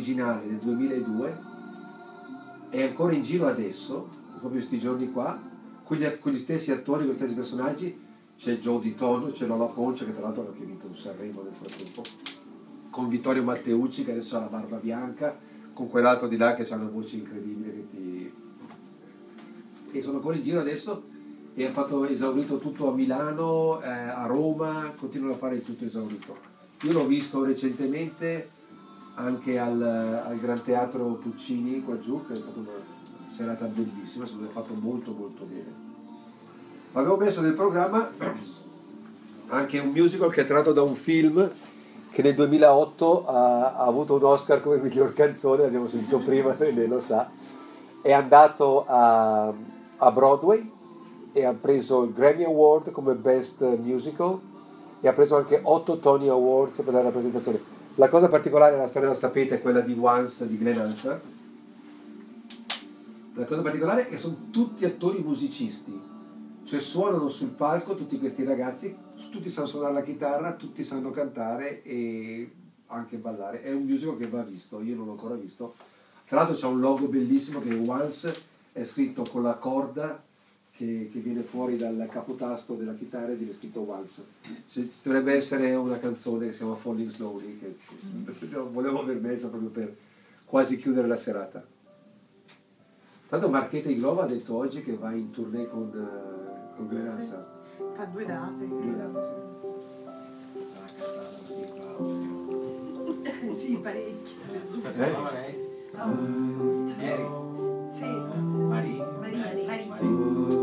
Originale del 2002 è ancora in giro adesso, proprio questi giorni qua, con gli, con gli stessi attori, con gli stessi personaggi. C'è Joe Di Tono, c'è Lola Poncia, che tra l'altro ha anche vinto un Sanremo nel frattempo, con Vittorio Matteucci, che adesso ha la barba bianca, con quell'altro di là che ha una voce incredibile che ti... e sono ancora in giro adesso e hanno fatto esaurito tutto a Milano, eh, a Roma, continuano a fare tutto esaurito. Io l'ho visto recentemente anche al, al Gran Teatro Puccini qua giù, che è stata una serata bellissima, secondo me fatto molto molto bene. Avevo messo nel programma *clears throat* anche un musical che è tratto da un film che nel 2008 ha, ha avuto un Oscar come miglior canzone, l'abbiamo sentito prima, *laughs* lei lo sa, è andato a, a Broadway e ha preso il Grammy Award come Best Musical e ha preso anche 8 Tony Awards per la rappresentazione. La cosa particolare, la storia la sapete, è quella di Once di Glenn Hansard. La cosa particolare è che sono tutti attori musicisti, cioè suonano sul palco tutti questi ragazzi, tutti sanno suonare la chitarra, tutti sanno cantare e anche ballare. È un musical che va visto, io non l'ho ancora visto. Tra l'altro c'è un logo bellissimo che Once è scritto con la corda che, che viene fuori dal capotasto della chitarra e viene scritto Once. Ci ci dovrebbe essere una canzone che si chiama Falling Slowly, che *laughs* volevo aver messa proprio per quasi chiudere la serata. Tanto Marchetta Iglova ha detto oggi che va in tournée con, eh, con Glenn Hansard. Fa due date. Due date, sì, *laughs* parecchio. Come si chiama lei? Eri? Sì. Marie? Maria, Maria. sì.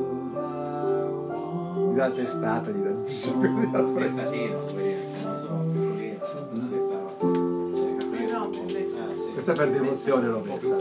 La testata, gli dà Testatino, non so, poverina, questa per devozione l'ho messa.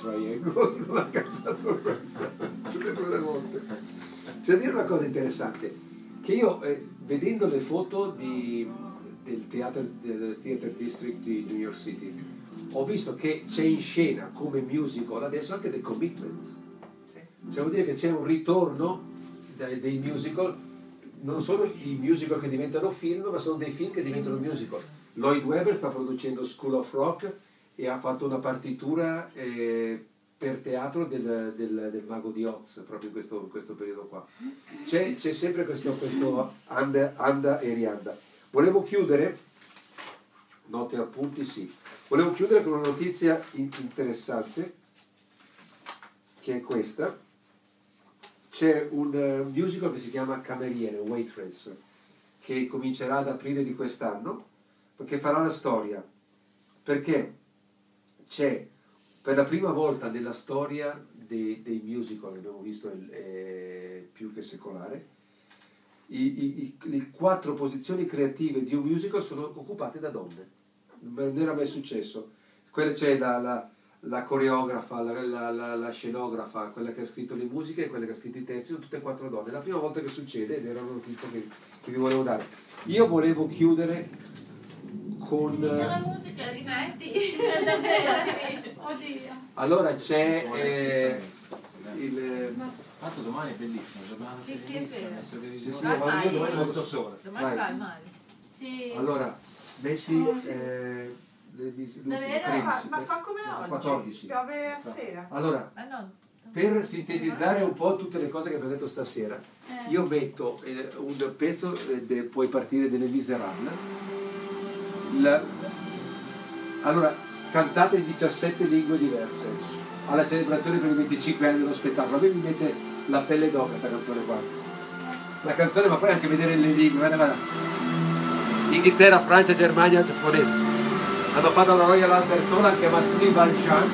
Old Triangle, non ha cantato questa tutte e due le volte. C'è da dire una cosa interessante, che io eh, vedendo le foto di- del, teatro, del Theater District di New York City ho visto che c'è in scena come musical adesso anche The Commitments. Cioè vuol dire che c'è un ritorno dei musical, non solo i musical che diventano film, ma sono dei film che diventano musical. Lloyd Webber sta producendo School of Rock e ha fatto una partitura eh, per teatro del, del- del Mago di Oz, proprio in questo, questo periodo qua. C'è, c'è sempre questo, questo anda, anda e rianda. Volevo chiudere, note appunti sì, volevo chiudere con una notizia in- interessante, che è questa c'è un eh, musical che si chiama Cameriere, Waitress, che comincerà ad aprile di quest'anno, che farà la storia, perché c'è per la prima volta nella storia dei, dei musical, abbiamo visto il, eh, più che secolare, i, i- le quattro posizioni creative di un musical sono occupate da donne. Non era mai successo. Quella c'è la, la- la coreografa, la, la- scenografa, quella che ha scritto le musiche e quella che ha scritto i testi, sono tutte e quattro donne. È la prima volta che succede ed era una notizia che, che vi volevo dare. Io volevo chiudere con... La eh, musica rimetti. *laughs* Oddio. Allora c'è eh, il... Tanto domani è bellissimo, giornata Sì, sì, è essere Sì, sì, ma io domani vado molto sole. Domani Vai. fa il male. Sì. Allora, metti... eh, le- le- Davvero? 13, Fa- ma fa come oggi? 14. Piove a sera. Allora, Ma no. per sintetizzare un po' tutte le cose che abbiamo detto stasera, Eh. io metto eh, un pezzo, eh, de- puoi partire delle Miserable. La- allora, cantate in 17 lingue diverse, alla celebrazione per i 25 anni dello spettacolo. A mi mette la pelle d'oca questa canzone qua. La canzone, ma poi anche vedere le lingue, guarda, guarda. Inghilterra, Francia, Germania, giapponese. Hanno fatto la Royal Albert Hall, hanno chiamato tutti i Valjean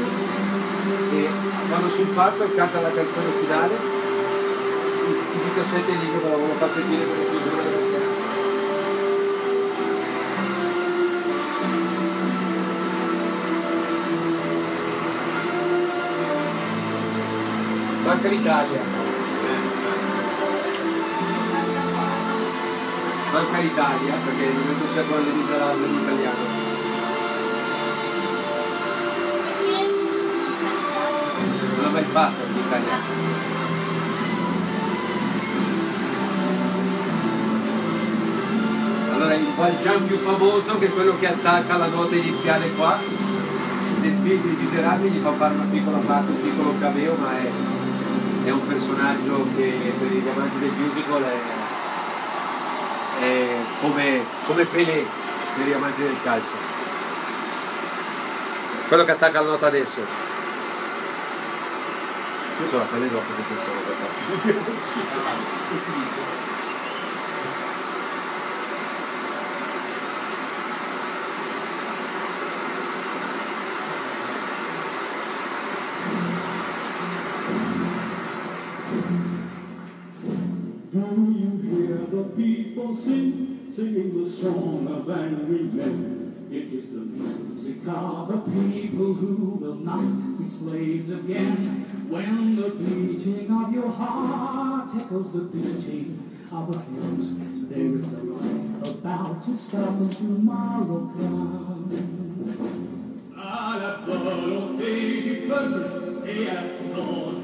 e vanno sul palco e cantano la canzone finale in 17 lingue, ve la volevo far sentire per della Manca l'Italia. Manca l'Italia perché non c'è ancora le miserabili in italiano. Non l'ho mai fatto in. Allora il Valjean più famoso che è quello che attacca la nota iniziale qua nel film di Miserabili gli fa fare una piccola parte, un piccolo cameo ma è, è un personaggio che per gli amanti del musical è, è come, come Pelé per gli amanti del calcio. Quello che attacca la nota adesso. Io sono la pelle d'oca di questa people sing, singing the song of angry men? It is the music of a people who will not be slaves again. When the beating of your heart echoes the beating of a drum, there is a life about to start when tomorrow comes. Alla volonté du peuple et à son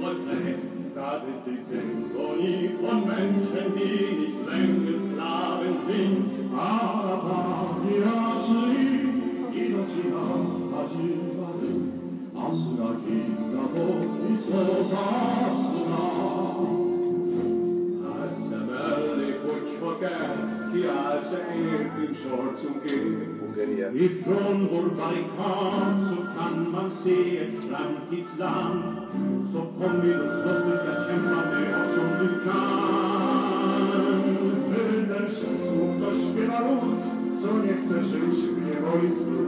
Protect. Das ist die Symphonie von Menschen, die nicht länger Sklaven sind. Araba, Yatsui, Inochina, Hajimaru, Asuna, Kinga, Bokiso, Sasuna. Als er meldig, kurz vergeht, die als er eben schon zum Gehen. Hungariet. Ifrån vår barrikad så kan man se ett framtidsland. Så kom vi och slåss, du ska kämpa med oss som du kan. Mędrcy słów śpiewa lud, co nie chce żyć w niewojsku.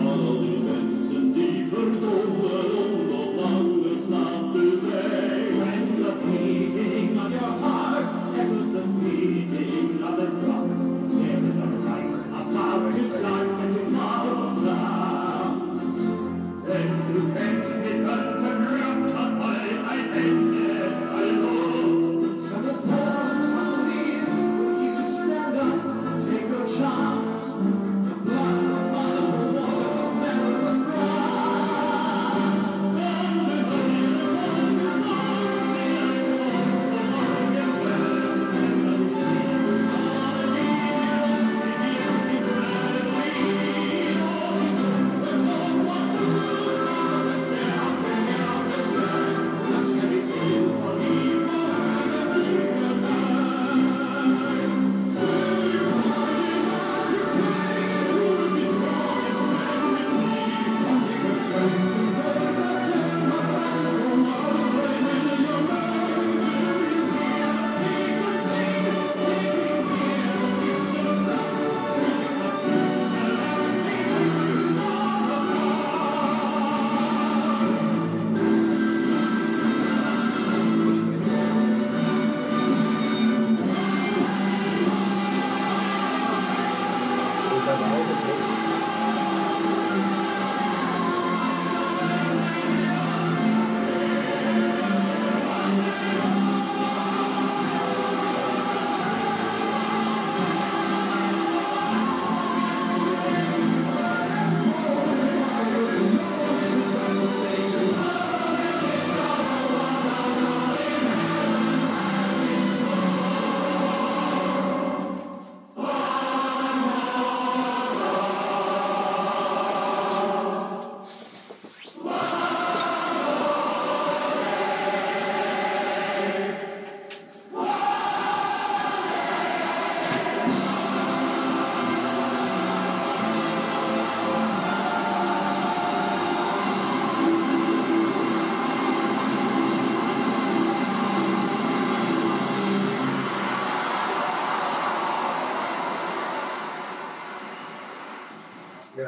Adolescensen, die verdomme lol of lange slapen zij. When the beating of your heart echoes the beating of the drum.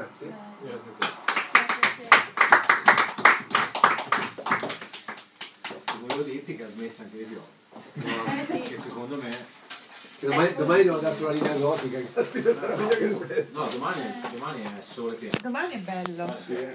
Grazie. Grazie a te. Volevo dirti che ha smesso anche le viole. Eh sì. Che secondo me. Che Domani, domani devo andare sulla linea gotica, caspita sarà meglio che smetto. No, domani, domani è sole pieno. Domani è bello. Però